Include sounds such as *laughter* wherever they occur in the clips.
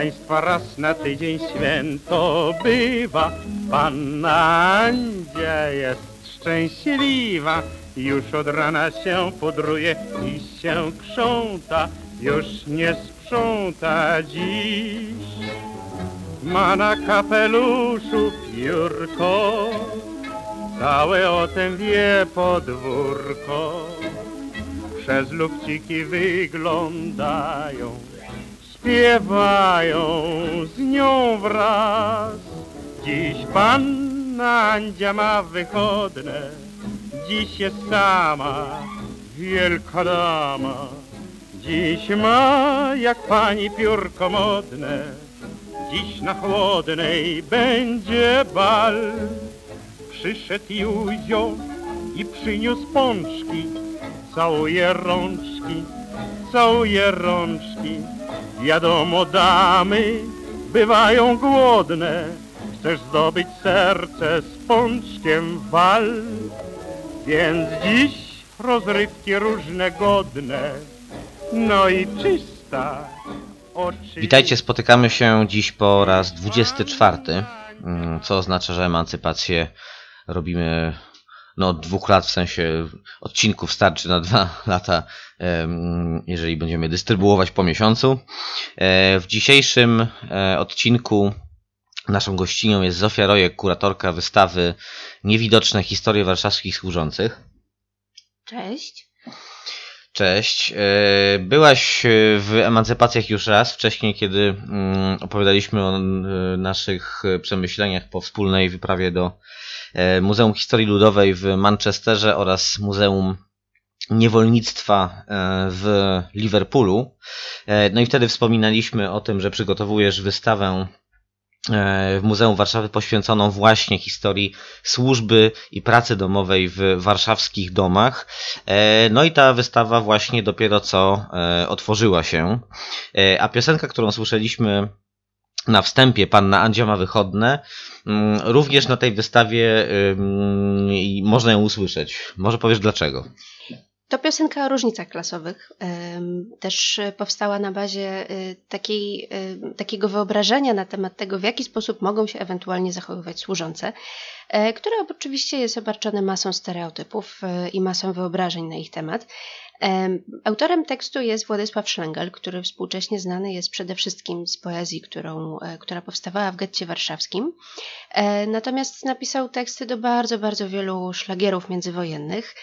Państwa, raz na tydzień święto bywa. Panna Andzia jest szczęśliwa. Już od rana się pudruje i się krząta. Już nie sprząta dziś. Ma na kapeluszu piórko. Całe o tym wie podwórko. Przez lubciki wyglądają śpiewają z nią wraz. Dziś panna Andzia ma wychodne, dziś jest sama, wielka dama. Dziś ma jak pani piórko modne, dziś na chłodnej będzie bal. Przyszedł Józio i przyniósł pączki, całuje rączki, całuje rączki. Wiadomo, damy bywają głodne. Chcesz zdobyć serce z pączkiem wal. Więc dziś rozrywki różne godne. No i czysta. Oczy... Witajcie, spotykamy się dziś po raz 24, mm, co oznacza, że emancypację robimy no, od dwóch lat, w sensie odcinków starczy na dwa lata, jeżeli będziemy dystrybuować po miesiącu. E, W dzisiejszym e, odcinku naszą gościnią jest Zofia Rojek, kuratorka wystawy Niewidoczne historie warszawskich służących. Cześć. Cześć. E, Byłaś w emancypacjach już raz wcześniej, kiedy mm, opowiadaliśmy o naszych przemyśleniach po wspólnej wyprawie do Muzeum Historii Ludowej w Manchesterze oraz Muzeum Niewolnictwa e, w Liverpoolu. E, No i wtedy wspominaliśmy o tym, że przygotowujesz wystawę e, w Muzeum Warszawy poświęconą właśnie historii służby i pracy domowej w warszawskich domach. No i ta wystawa właśnie dopiero co otworzyła się. A piosenka, którą słyszeliśmy na wstępie, Panna Andzia ma wychodne, mm, również na tej wystawie można ją usłyszeć. Może powiesz dlaczego? To piosenka o różnicach klasowych. Też powstała na bazie e, takiej, e, takiego wyobrażenia na temat tego, w jaki sposób mogą się ewentualnie zachowywać służące, e, które oczywiście jest obarczone masą stereotypów e, i masą wyobrażeń na ich temat. Em, Autorem tekstu jest Władysław Szlengel, który współcześnie znany jest przede wszystkim z poezji, którą, e, która powstawała w getcie warszawskim. E, Natomiast napisał teksty do bardzo, bardzo wielu szlagierów międzywojennych,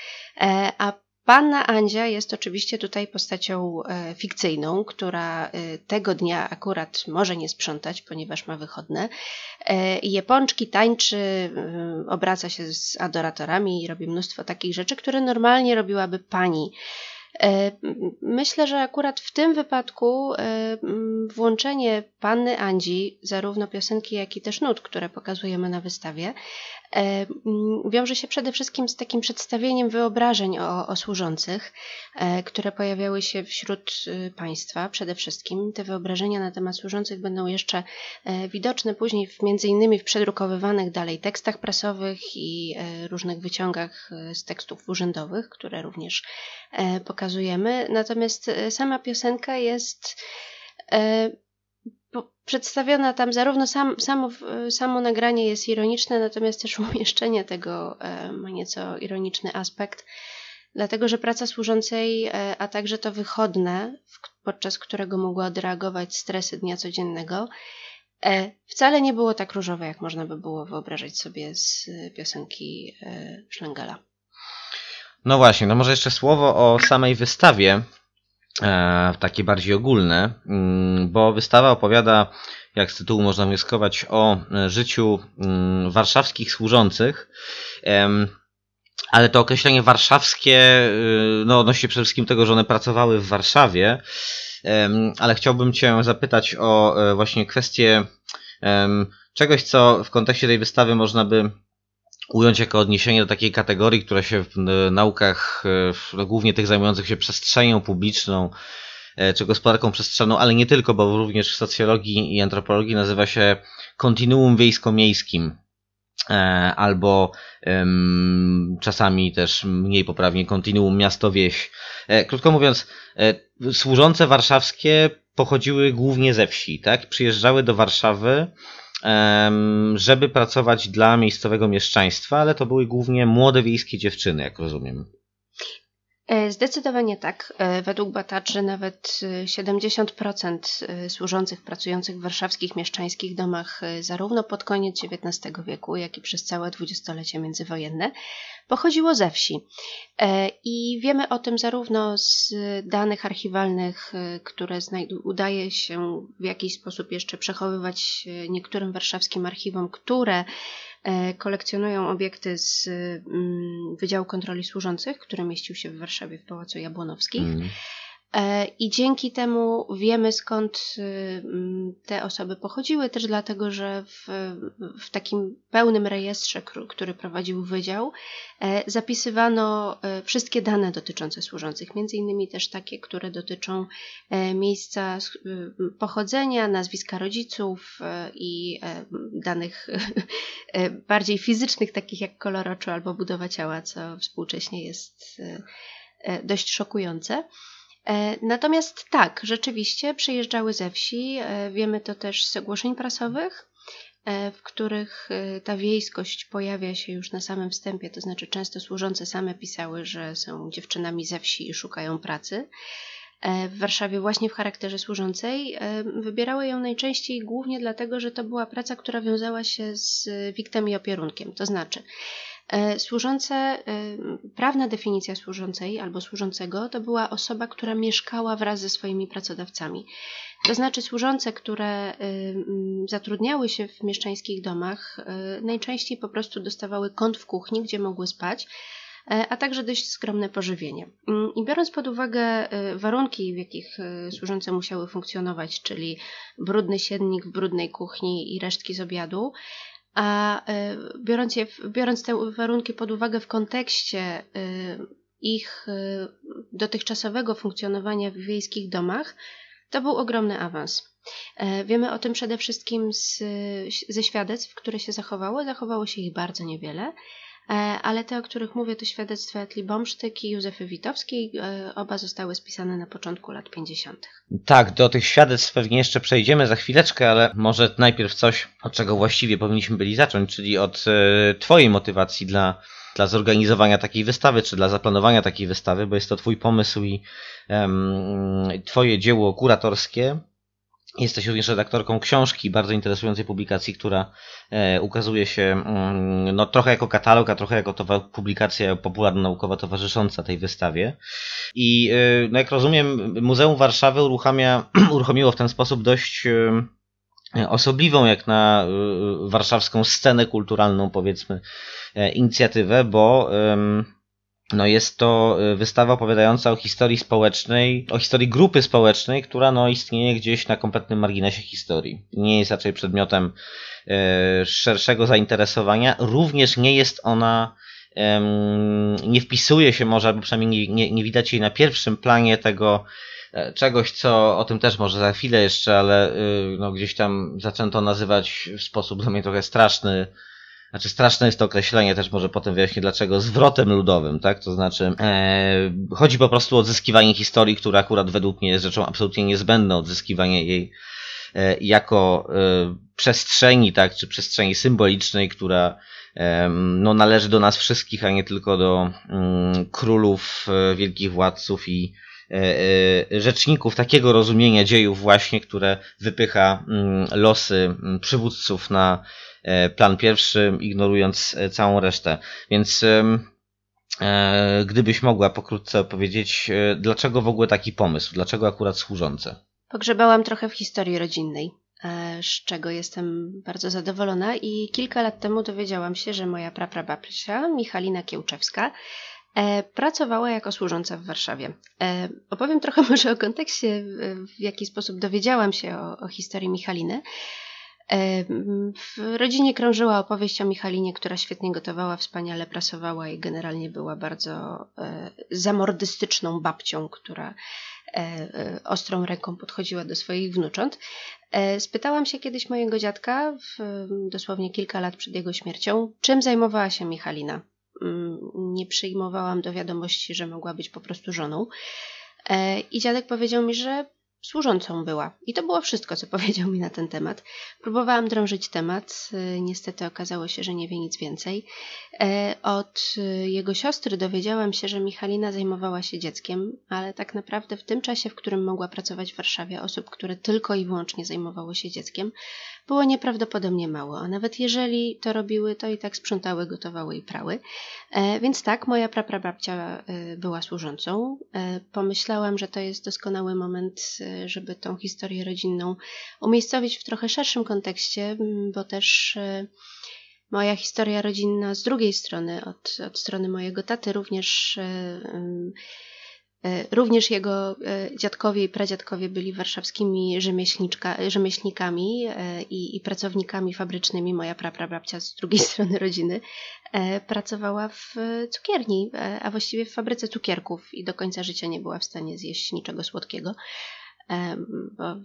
a Panna Andzia jest oczywiście tutaj postacią e, fikcyjną, która e, tego dnia akurat może nie sprzątać, ponieważ ma wychodne. E, je pączki, tańczy, obraca się z adoratorami i robi mnóstwo takich rzeczy, które normalnie robiłaby pani. Myślę, że akurat w tym wypadku włączenie panny Andzi, zarówno piosenki, jak i też nut, które pokazujemy na wystawie, wiąże się przede wszystkim z takim przedstawieniem wyobrażeń o, o służących, e, które pojawiały się wśród e, państwa przede wszystkim. Te wyobrażenia na temat służących będą jeszcze e, widoczne później w, między innymi w przedrukowywanych dalej tekstach prasowych i e, różnych wyciągach e, z tekstów urzędowych, które również e, pokazujemy. Natomiast e, sama piosenka jest e, przedstawiona tam zarówno sam, samo, samo nagranie jest ironiczne, natomiast też *laughs* umieszczenie tego e, ma nieco ironiczny aspekt, dlatego że praca służącej, e, a także to wychodne, podczas którego mogła odreagować stresy dnia codziennego, e, wcale nie było tak różowe, jak można by było wyobrażać sobie z piosenki Szlengela. No właśnie, no może jeszcze słowo o samej wystawie, takie bardziej ogólne, mm, bo wystawa opowiada, jak z tytułu można wnioskować, o e, życiu mm, warszawskich służących. Ale to określenie warszawskie y, no, odnosi przede wszystkim tego, że one pracowały w Warszawie. Ale chciałbym Cię zapytać o e, właśnie kwestię czegoś, co w kontekście tej wystawy można by ująć jako odniesienie do takiej kategorii, która się w n- naukach, e, no, głównie tych zajmujących się przestrzenią publiczną, e, czy gospodarką przestrzenną, ale nie tylko, bo również w socjologii i antropologii nazywa się kontinuum wiejsko-miejskim. E, Albo czasami też mniej poprawnie kontinuum miasto-wieś. E, Krótko mówiąc, e, służące warszawskie pochodziły głównie ze wsi, tak? Przyjeżdżały do Warszawy, żeby pracować dla miejscowego mieszczaństwa, ale to były głównie młode wiejskie dziewczyny, jak rozumiem. E, Zdecydowanie tak. E, Według badaczy nawet e, 70% e, służących pracujących w warszawskich mieszczańskich domach zarówno pod koniec XIX wieku, jak i przez całe dwudziestolecie międzywojenne pochodziło ze wsi. I wiemy o tym zarówno z danych archiwalnych, które udaje się w jakiś sposób jeszcze przechowywać niektórym warszawskim archiwom, które kolekcjonują obiekty z mm, Wydziału Kontroli Służących, który mieścił się w Warszawie w Pałacu Jabłonowskich. Mm. E, I dzięki temu wiemy skąd y, te osoby pochodziły, też dlatego, że w, w takim pełnym rejestrze, który prowadził Wydział, e, zapisywano e, wszystkie dane dotyczące służących, między innymi też takie, które dotyczą miejsca y, pochodzenia, nazwiska rodziców i danych *laughs* bardziej fizycznych, takich jak kolor oczu albo budowa ciała, co współcześnie jest dość szokujące. E, Natomiast tak, rzeczywiście przyjeżdżały ze wsi. e, Wiemy to też z ogłoszeń prasowych, e, w których ta wiejskość pojawia się już na samym wstępie, to znaczy często służące same pisały, że są dziewczynami ze wsi i szukają pracy. W Warszawie właśnie w charakterze służącej wybierały ją najczęściej głównie dlatego, że to była praca, która wiązała się z wiktem i opierunkiem. To znaczy, Służące, e, prawna definicja służącej albo służącego to była osoba, która mieszkała wraz ze swoimi pracodawcami. To znaczy służące, które e, zatrudniały się w mieszczańskich domach, e, najczęściej po prostu dostawały kąt w kuchni, gdzie mogły spać, e, a także dość skromne pożywienie. Mm, I biorąc pod uwagę e, warunki, w jakich e, służące musiały funkcjonować, czyli brudny siednik w brudnej kuchni i resztki z obiadu, a e, biorąc, je, biorąc te warunki pod uwagę w kontekście e, ich e, dotychczasowego funkcjonowania w wiejskich domach, to był ogromny awans. E, Wiemy o tym przede wszystkim z, ze świadectw, które się zachowały. Zachowało się ich bardzo niewiele, ale te, o których mówię, to świadectwa Etli Bomsztyk i Józefy Witowskiej. E, Oba zostały spisane na początku lat 50. Tak, do tych świadectw pewnie jeszcze przejdziemy za chwileczkę, ale może najpierw coś, od czego właściwie powinniśmy byli zacząć, czyli od e, Twojej motywacji dla, dla zorganizowania takiej wystawy, czy dla zaplanowania takiej wystawy, bo jest to Twój pomysł i em, Twoje dzieło kuratorskie. Jesteś również redaktorką książki, bardzo interesującej publikacji, która e, ukazuje się mm, no, trochę jako katalog, a trochę jako towa- publikacja popularno-naukowa towarzysząca tej wystawie. I y, no jak rozumiem, Muzeum Warszawy uruchamia, *clears throat* uruchomiło w ten sposób dość y, osobliwą jak na warszawską scenę kulturalną, powiedzmy, e, inicjatywę, bo no jest to y, wystawa opowiadająca o historii społecznej, o historii grupy społecznej, która no istnieje gdzieś na kompletnym marginesie historii. Nie jest raczej przedmiotem y, szerszego zainteresowania. Również nie jest ona nie wpisuje się może, albo przynajmniej nie, nie, nie widać jej na pierwszym planie tego e, czegoś, co o tym też może za chwilę jeszcze, ale y, no, gdzieś tam zaczęto nazywać w sposób dla mnie trochę straszny, znaczy straszne jest to określenie, też może potem wyjaśnię dlaczego, zwrotem ludowym, tak? To znaczy e, chodzi po prostu o odzyskiwanie historii, która akurat według mnie jest rzeczą absolutnie niezbędną, odzyskiwanie jej e, jako e, przestrzeni, tak? Czy przestrzeni symbolicznej, która em, no, należy do nas wszystkich, a nie tylko do mm, królów, e, wielkich władców i e, e, rzeczników takiego rozumienia dziejów właśnie, które wypycha mm, losy mm, przywódców na e, plan pierwszy, ignorując e, całą resztę. Więc E, gdybyś mogła pokrótce opowiedzieć, e, dlaczego w ogóle taki pomysł, dlaczego akurat służące? Pogrzebałam trochę w historii rodzinnej, e, z czego jestem bardzo zadowolona i kilka lat temu dowiedziałam się, że moja praprababcia, Michalina Kiełczewska, pracowała jako służąca w Warszawie. Opowiem trochę *laughs* może o kontekście, w jaki sposób dowiedziałam się o, o historii Michaliny. W rodzinie krążyła opowieść o Michalinie, która świetnie gotowała, wspaniale prasowała i generalnie była bardzo e, zamordystyczną babcią, która e, e, ostrą ręką podchodziła do swoich wnucząt. Spytałam się kiedyś mojego dziadka, dosłownie kilka lat przed jego śmiercią, czym zajmowała się Michalina. Mm, nie przyjmowałam do wiadomości, że mogła być po prostu żoną. I dziadek powiedział mi, że służącą była. I to było wszystko, co *laughs* powiedział mi na ten temat. Próbowałam drążyć temat, niestety okazało się, że nie wie nic więcej. E, od y, jego siostry dowiedziałam się, że Michalina zajmowała się dzieckiem, ale tak naprawdę w tym czasie, w którym mogła pracować w Warszawie, osób, które tylko i wyłącznie zajmowały się dzieckiem, było nieprawdopodobnie mało, a nawet jeżeli to robiły, to i tak sprzątały, gotowały i prały. E, więc tak, moja praprababcia e, była służącą. E, pomyślałam, że to jest doskonały moment, żeby tą historię rodzinną umiejscowić w trochę szerszym kontekście, bo też moja historia rodzinna z drugiej strony, od, od strony mojego taty, również E, również jego e, dziadkowie i pradziadkowie byli warszawskimi rzemieślnikami e, i, i, pracownikami fabrycznymi. Moja praprababcia z drugiej *laughs* strony rodziny pracowała w cukierni, a właściwie w fabryce cukierków i do końca życia nie była w stanie zjeść niczego słodkiego bo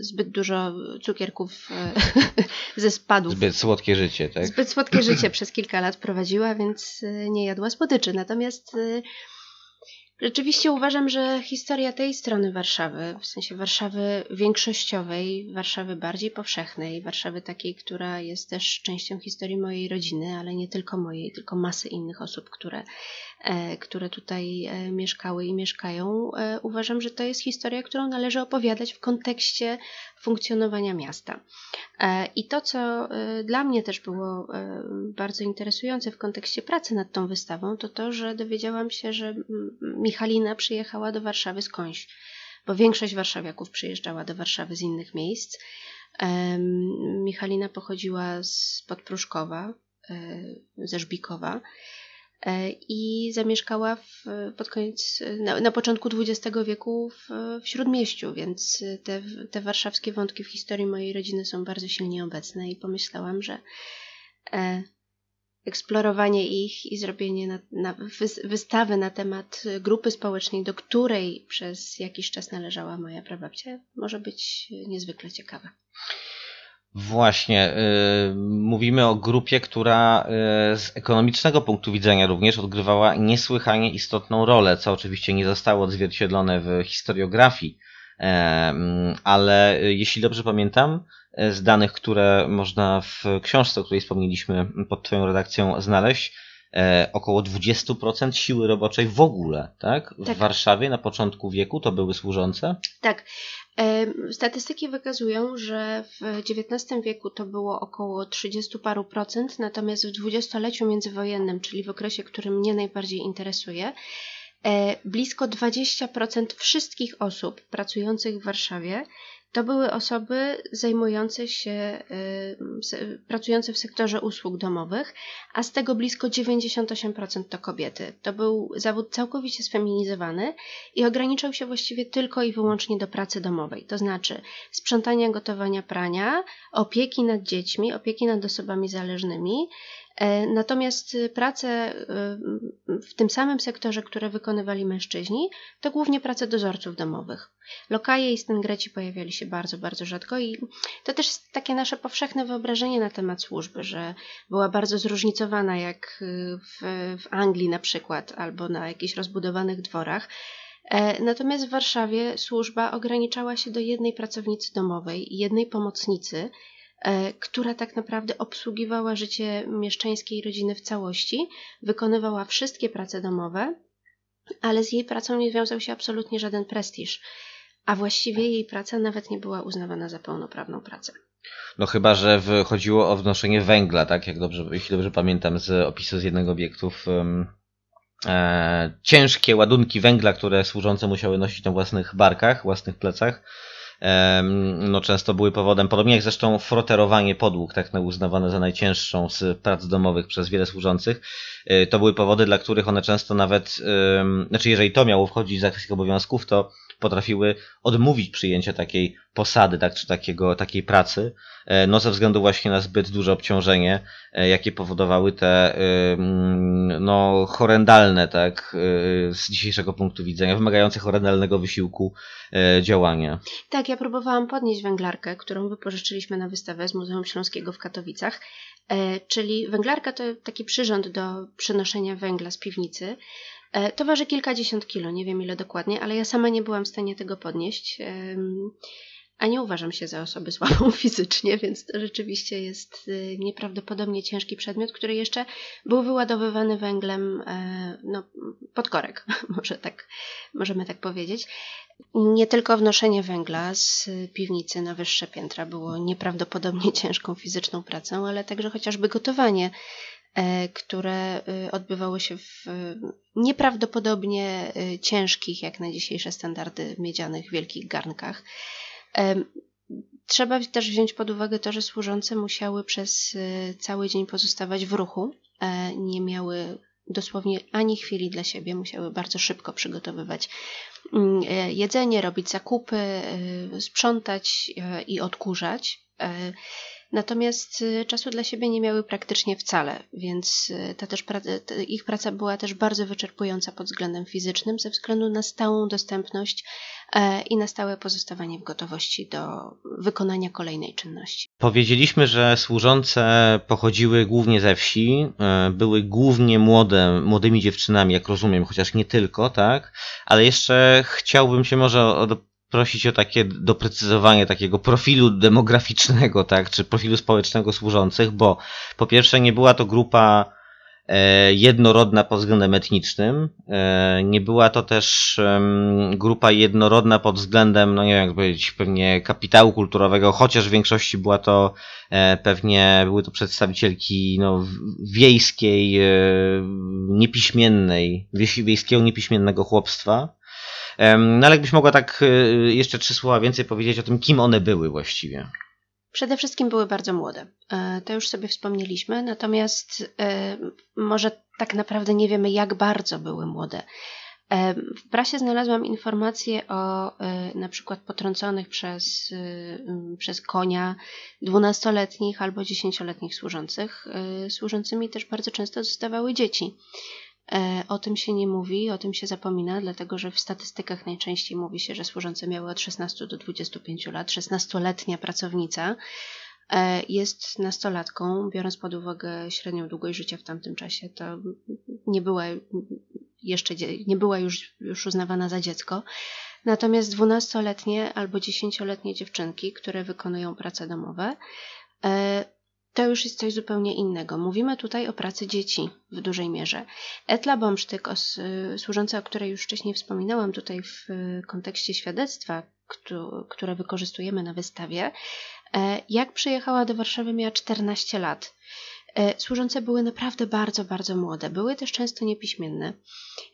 zbyt dużo cukierków *laughs* ze spadów. Zbyt słodkie życie, tak? Zbyt słodkie *laughs* życie przez kilka lat prowadziła, więc nie jadła słodyczy. Natomiast Rzeczywiście uważam, że historia tej strony Warszawy, w sensie Warszawy większościowej, Warszawy bardziej powszechnej, Warszawy takiej, która jest też częścią historii mojej rodziny, ale nie tylko mojej, tylko masy innych osób, które, e, które tutaj e, mieszkały i mieszkają, e, uważam, że to jest historia, którą należy opowiadać w kontekście funkcjonowania miasta. I to, co dla mnie też było bardzo interesujące w kontekście pracy nad tą wystawą, to to, że dowiedziałam się, że Michalina przyjechała do Warszawy skądś, bo większość warszawiaków przyjeżdżała do Warszawy z innych miejsc. Michalina pochodziła z Podpruszkowa, e, ze Żbikowa e, i zamieszkała w, pod koniec, na, na początku XX wieku w, w Śródmieściu, więc te, te warszawskie wątki w historii mojej rodziny są bardzo silnie obecne i pomyślałam, że e, eksplorowanie ich i zrobienie na, na wystawy na temat grupy społecznej, do której przez jakiś czas należała moja prababcia, może być niezwykle ciekawe. Właśnie, yy, mówimy o grupie, która yy, z ekonomicznego punktu widzenia również odgrywała niesłychanie istotną rolę, co oczywiście nie zostało odzwierciedlone w historiografii, yy, ale jeśli dobrze pamiętam, z danych, które można w książce, o której wspomnieliśmy pod Twoją redakcją znaleźć, e, około 20% siły roboczej w ogóle, tak? W tak. Warszawie na początku wieku to były służące? Tak. Statystyki wykazują, że w XIX wieku to było około 30 paru procent, natomiast w dwudziestoleciu międzywojennym, czyli w okresie, który mnie najbardziej interesuje, e, blisko 20% wszystkich osób pracujących w Warszawie to były osoby zajmujące się, pracujące w sektorze usług domowych, a z tego blisko 98% to kobiety. To był zawód całkowicie sfeminizowany i ograniczał się właściwie tylko i wyłącznie do pracy domowej, to znaczy sprzątania, gotowania, prania, opieki nad dziećmi, opieki nad osobami zależnymi, natomiast y, prace y, w tym samym sektorze, które wykonywali mężczyźni, to głównie prace dozorców domowych. Lokaje i stengreci pojawiali się bardzo, bardzo rzadko i to też jest takie nasze powszechne wyobrażenie na temat służby, że była bardzo zróżnicowana jak y, w, w Anglii na przykład albo na jakichś rozbudowanych dworach. E, natomiast w Warszawie służba ograniczała się do jednej pracownicy domowej, jednej pomocnicy, E, która tak naprawdę obsługiwała życie mieszczańskiej rodziny w całości, wykonywała wszystkie prace domowe, ale z jej pracą nie wiązał się absolutnie żaden prestiż, a właściwie jej praca nawet nie była uznawana za pełnoprawną pracę. No chyba, że chodziło o wnoszenie węgla, tak? Jak dobrze, jeśli dobrze pamiętam z opisu z jednego obiektów e, ciężkie ładunki węgla, które służące musiały nosić na własnych barkach, własnych plecach. No, często były powodem, podobnie jak zresztą froterowanie podłóg, tak uznawane za najcięższą z prac domowych przez wiele służących. E, to były powody, dla których one często nawet, znaczy jeżeli to miało wchodzić w zakres ich obowiązków, to potrafiły odmówić przyjęcia takiej posady, tak, czy takiego, takiej pracy, e, no ze względu właśnie na zbyt duże obciążenie, e, jakie powodowały te no, horrendalne, tak, e, z dzisiejszego punktu widzenia, wymagające horrendalnego wysiłku działania. Tak, ja próbowałam podnieść węglarkę, którą wypożyczyliśmy na wystawę z Muzeum Śląskiego w Katowicach, czyli węglarka to taki przyrząd do przenoszenia węgla z piwnicy, to waży kilkadziesiąt kilo, nie wiem ile dokładnie, ale ja sama nie byłam w stanie tego podnieść. A nie uważam się za osobę słabą *laughs* fizycznie, więc to rzeczywiście jest y, nieprawdopodobnie ciężki przedmiot, który jeszcze był wyładowywany węglem e, no, pod korek, *laughs* może tak, możemy tak powiedzieć. Nie tylko wnoszenie węgla z piwnicy na wyższe piętra było nieprawdopodobnie *laughs* ciężką fizyczną pracą, ale także chociażby gotowanie E, które e, odbywały się w e, nieprawdopodobnie ciężkich, jak na dzisiejsze standardy, miedzianych wielkich garnkach. Trzeba też wziąć pod uwagę to, że służące musiały przez cały dzień pozostawać w ruchu, nie miały dosłownie ani chwili dla siebie, musiały bardzo szybko przygotowywać mm, jedzenie, robić zakupy, sprzątać i odkurzać. Natomiast y, czasu dla siebie nie miały praktycznie wcale, więc y, ta też ich praca była też bardzo wyczerpująca pod względem fizycznym, ze względu na stałą dostępność e, i na stałe pozostawanie w gotowości do wykonania kolejnej czynności. Powiedzieliśmy, że służące pochodziły głównie ze wsi, e, były głównie młode, młodymi dziewczynami, jak rozumiem, chociaż nie tylko, tak? Ale jeszcze chciałbym się może prosić o takie doprecyzowanie takiego profilu demograficznego, *laughs* tak, czy profilu społecznego służących, bo po pierwsze nie była to grupa e, jednorodna pod względem etnicznym, e, nie była to też grupa jednorodna pod względem, no nie wiem jak powiedzieć, pewnie kapitału kulturowego, chociaż w większości była to e, pewnie, były to przedstawicielki no, wiejskiej, niepiśmiennej, wiejskiego niepiśmiennego chłopstwa, no ale jakbyś mogła tak y, jeszcze trzy słowa więcej powiedzieć o tym, kim one były właściwie. Przede wszystkim były bardzo młode. E, to już sobie wspomnieliśmy, natomiast e, może tak naprawdę nie wiemy, jak bardzo były młode. E, w prasie znalazłam informacje o na przykład potrąconych przez, przez konia dwunastoletnich albo dziesięcioletnich służących. Służącymi też bardzo często zostawały dzieci. E, o tym się nie mówi, o tym się zapomina, dlatego że w statystykach najczęściej mówi się, że służące miały od 16 do 25 lat. 16-letnia pracownica e, jest nastolatką, biorąc pod uwagę średnią długość życia w tamtym czasie, to nie była jeszcze nie była już, już uznawana za dziecko. Natomiast 12-letnie albo 10-letnie dziewczynki, które wykonują prace domowe, e, to już jest coś zupełnie innego. Mówimy tutaj o pracy dzieci w dużej mierze. Etla Bomsztyk, służąca, o której już wcześniej wspominałam tutaj w kontekście świadectwa, które wykorzystujemy na wystawie, e, jak przyjechała do Warszawy miała 14 lat. E, służące były naprawdę bardzo, bardzo młode. Były też często niepiśmienne.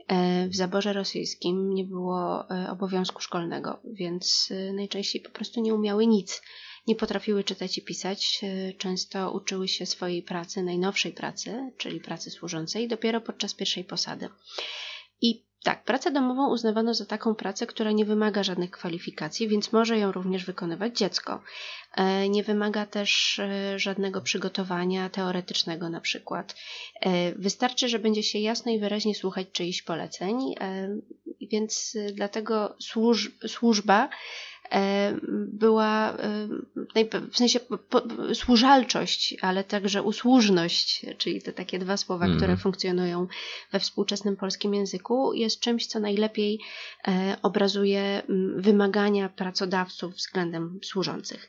E, w zaborze rosyjskim nie było obowiązku szkolnego, więc najczęściej po prostu nie umiały nic nie potrafiły czytać i pisać, e, często uczyły się swojej pracy, najnowszej pracy, czyli pracy służącej, dopiero podczas pierwszej posady. I tak, pracę domową uznawano za taką pracę, która nie wymaga żadnych kwalifikacji, więc może ją również wykonywać dziecko. E, nie wymaga też e, żadnego przygotowania teoretycznego, na przykład. Wystarczy, że będzie się jasno i wyraźnie słuchać czyichś poleceń, więc dlatego służ służba była e, w sensie służalczość, ale także usłużność, czyli te takie dwa słowa, mm. które funkcjonują we współczesnym polskim języku, jest czymś, co najlepiej e, obrazuje wymagania pracodawców względem służących.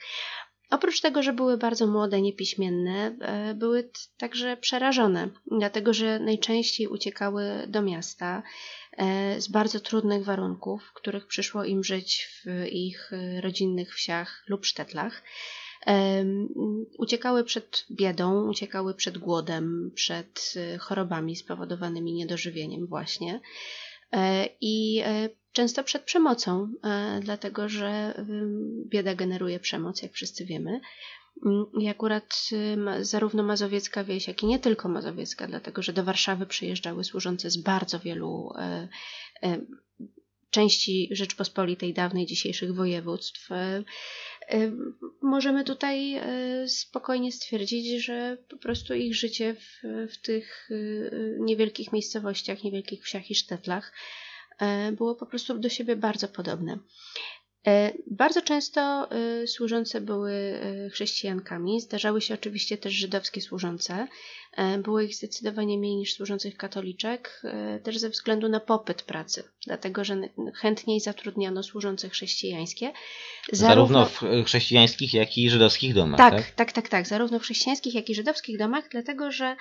Oprócz tego, że były bardzo młode, niepiśmienne, były także przerażone, dlatego że najczęściej uciekały do miasta E, z bardzo trudnych warunków, w których przyszło im żyć w ich rodzinnych wsiach lub sztetlach. em, uciekały przed biedą, uciekały przed głodem, przed e, chorobami spowodowanymi niedożywieniem właśnie E, i e, często przed przemocą, e, dlatego że ym, bieda generuje przemoc, jak wszyscy wiemy. Mm, I akurat ym, zarówno mazowiecka wieś, jak i nie tylko mazowiecka, dlatego że do Warszawy przyjeżdżały służące z bardzo wielu e, e, części Rzeczpospolitej dawnej, dzisiejszych województw. Możemy tutaj spokojnie stwierdzić, że po prostu ich życie w, w tych e, niewielkich miejscowościach, niewielkich wsiach i sztetlach było po prostu do siebie bardzo podobne. E, Bardzo często e, służące były e, chrześcijankami. Zdarzały się oczywiście też żydowskie służące. E, Było ich zdecydowanie mniej niż służących katoliczek, e, też ze względu na popyt pracy, dlatego że chętniej zatrudniano służące chrześcijańskie. Zarówno w e, chrześcijańskich, jak i żydowskich domach, tak, tak? tak, tak, tak, zarówno w chrześcijańskich, jak i żydowskich domach, dlatego że e,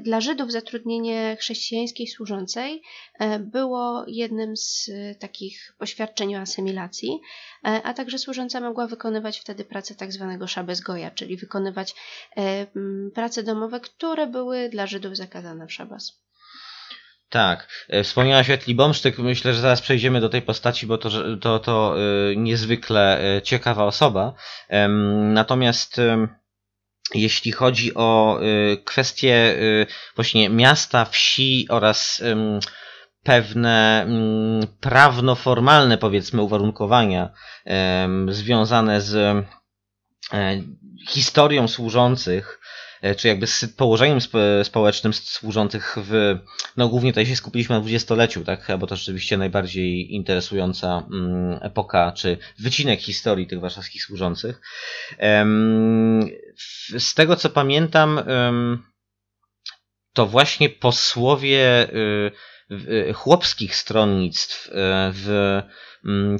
dla Żydów zatrudnienie chrześcijańskiej służącej e, było jednym z e, takich poświadczeń o asymilacji, e, a także służąca mogła wykonywać wtedy pracę tak zwanego szabezgoja, czyli wykonywać e, prace domowe, które były dla Żydów zakazane w szabas. Tak. E, Wspomniałaś o Etli Bomsztyk. Myślę, że zaraz przejdziemy do tej postaci, bo to, to, to e, niezwykle e, ciekawa osoba. Natomiast jeśli chodzi o e, kwestie e, właśnie miasta, wsi oraz pewne mm, prawno-formalne, powiedzmy, uwarunkowania związane z e, historią służących, czy jakby z położeniem spo- społecznym służących w, no głównie tutaj się skupiliśmy na dwudziestoleciu, tak, bo to rzeczywiście najbardziej interesująca mm, epoka, czy wycinek historii tych warszawskich służących. Z tego co pamiętam, to właśnie posłowie y, y, chłopskich stronnictw y, w,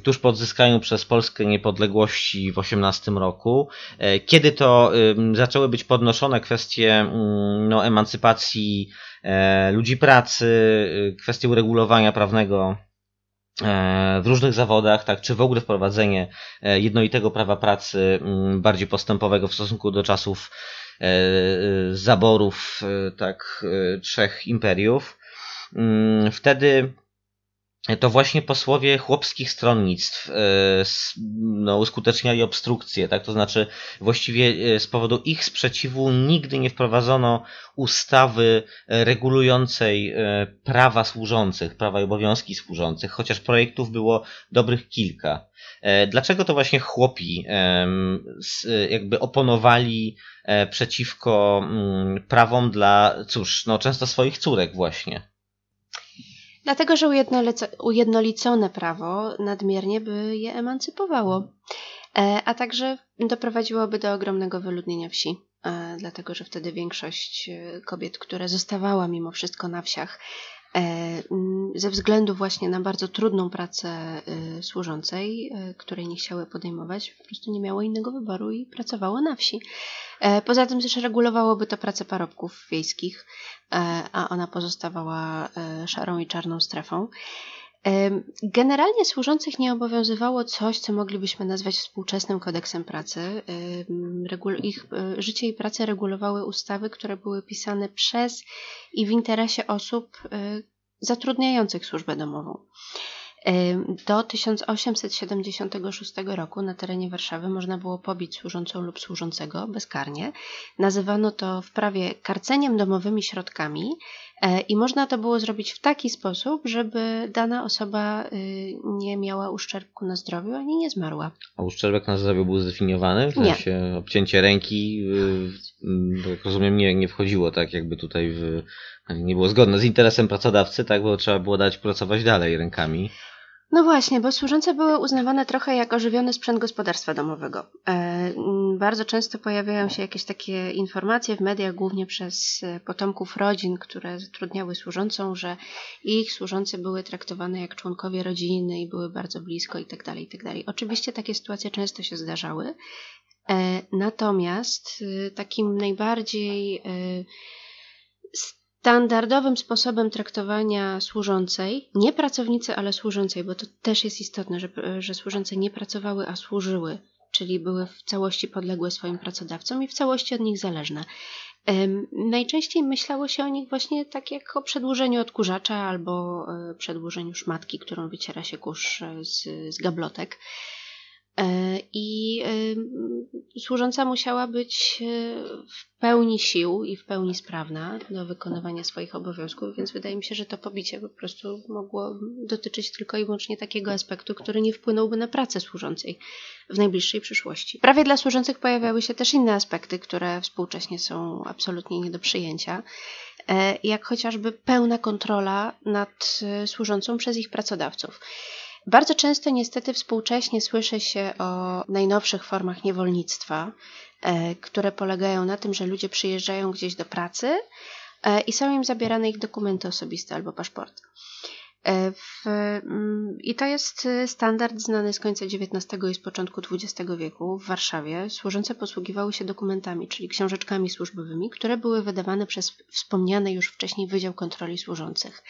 tuż po odzyskaniu przez Polskę niepodległości w 18 roku, e, kiedy to zaczęły być podnoszone kwestie mm, no, emancypacji e, ludzi pracy, y, kwestie uregulowania prawnego e, w różnych zawodach, tak, czy w ogóle wprowadzenie jednolitego prawa pracy mm, bardziej postępowego w stosunku do czasów zaborów tak trzech imperiów. Mm, Wtedy to właśnie posłowie chłopskich stronnictw e, no, uskuteczniali obstrukcję, tak? To znaczy właściwie e, z powodu ich sprzeciwu nigdy nie wprowadzono ustawy e, regulującej prawa służących, prawa i obowiązki służących, chociaż projektów było dobrych kilka. Dlaczego to właśnie chłopi jakby oponowali przeciwko mm, prawom dla, cóż, no często swoich córek właśnie? Dlatego, że ujednolico- ujednolicone prawo nadmiernie by je emancypowało, e, a także doprowadziłoby do ogromnego wyludnienia wsi. e, Dlatego, że wtedy większość e, kobiet, które zostawała mimo wszystko na wsiach, ze względu właśnie na bardzo trudną pracę e, służącej, e, której nie chciały podejmować, po prostu nie miało innego wyboru i pracowało na wsi. E, Poza tym też regulowałoby to pracę parobków wiejskich, e, a ona pozostawała e, szarą i czarną strefą. Generalnie służących nie obowiązywało coś, co moglibyśmy nazwać współczesnym kodeksem pracy. Ich e, życie i pracę regulowały ustawy, które były pisane przez i w interesie osób e, zatrudniających służbę domową. Do 1876 roku na terenie Warszawy można było pobić służącą lub służącego bezkarnie. Nazywano to w prawie karceniem domowymi środkami i można to było zrobić w taki sposób, żeby dana osoba y, nie miała uszczerbku na zdrowiu ani nie zmarła. A uszczerbek na zdrowiu był zdefiniowany? W Nie. sensie obcięcie ręki, yy, yy, jak rozumiem, nie, nie wchodziło tak jakby tutaj w... Nie było zgodne z interesem pracodawcy, tak, bo trzeba było dać pracować dalej rękami. No właśnie, bo służące były uznawane trochę jak ożywiony sprzęt gospodarstwa domowego. E, bardzo często pojawiają się jakieś takie informacje w mediach, głównie przez e, potomków rodzin, które zatrudniały służącą, że ich służące były traktowane jak członkowie rodziny i były bardzo blisko itd. itd. Oczywiście takie sytuacje często się zdarzały. E, natomiast takim najbardziej standardowym sposobem traktowania służącej, nie pracownicy, ale służącej, bo to też jest istotne, że, że służące nie pracowały, a służyły czyli były w całości podległe swoim pracodawcom i w całości od nich zależne. Najczęściej myślało się o nich właśnie tak jak o przedłużeniu odkurzacza albo e, przedłużeniu szmatki, którą wyciera się kurz e, z, z gablotek. E, I em, służąca musiała być e, w pełni sił i w pełni sprawna do wykonywania swoich obowiązków, więc wydaje mi się, że to pobicie po prostu mogło dotyczyć tylko i wyłącznie takiego aspektu, który nie wpłynąłby na pracę służącej w najbliższej przyszłości. Prawie dla służących pojawiały się też inne aspekty, które współcześnie są absolutnie nie do przyjęcia, e, jak chociażby pełna kontrola nad e, służącą przez ich pracodawców. Bardzo często niestety współcześnie słyszy się o najnowszych formach niewolnictwa, e, które polegają na tym, że ludzie przyjeżdżają gdzieś do pracy e, i są im zabierane ich dokumenty osobiste albo paszporty. E, W, mm, I to jest standard znany z końca XIX i z początku XX wieku w Warszawie. Służące posługiwały się dokumentami, czyli książeczkami służbowymi, które były wydawane przez wspomniany już wcześniej Wydział Kontroli Służących.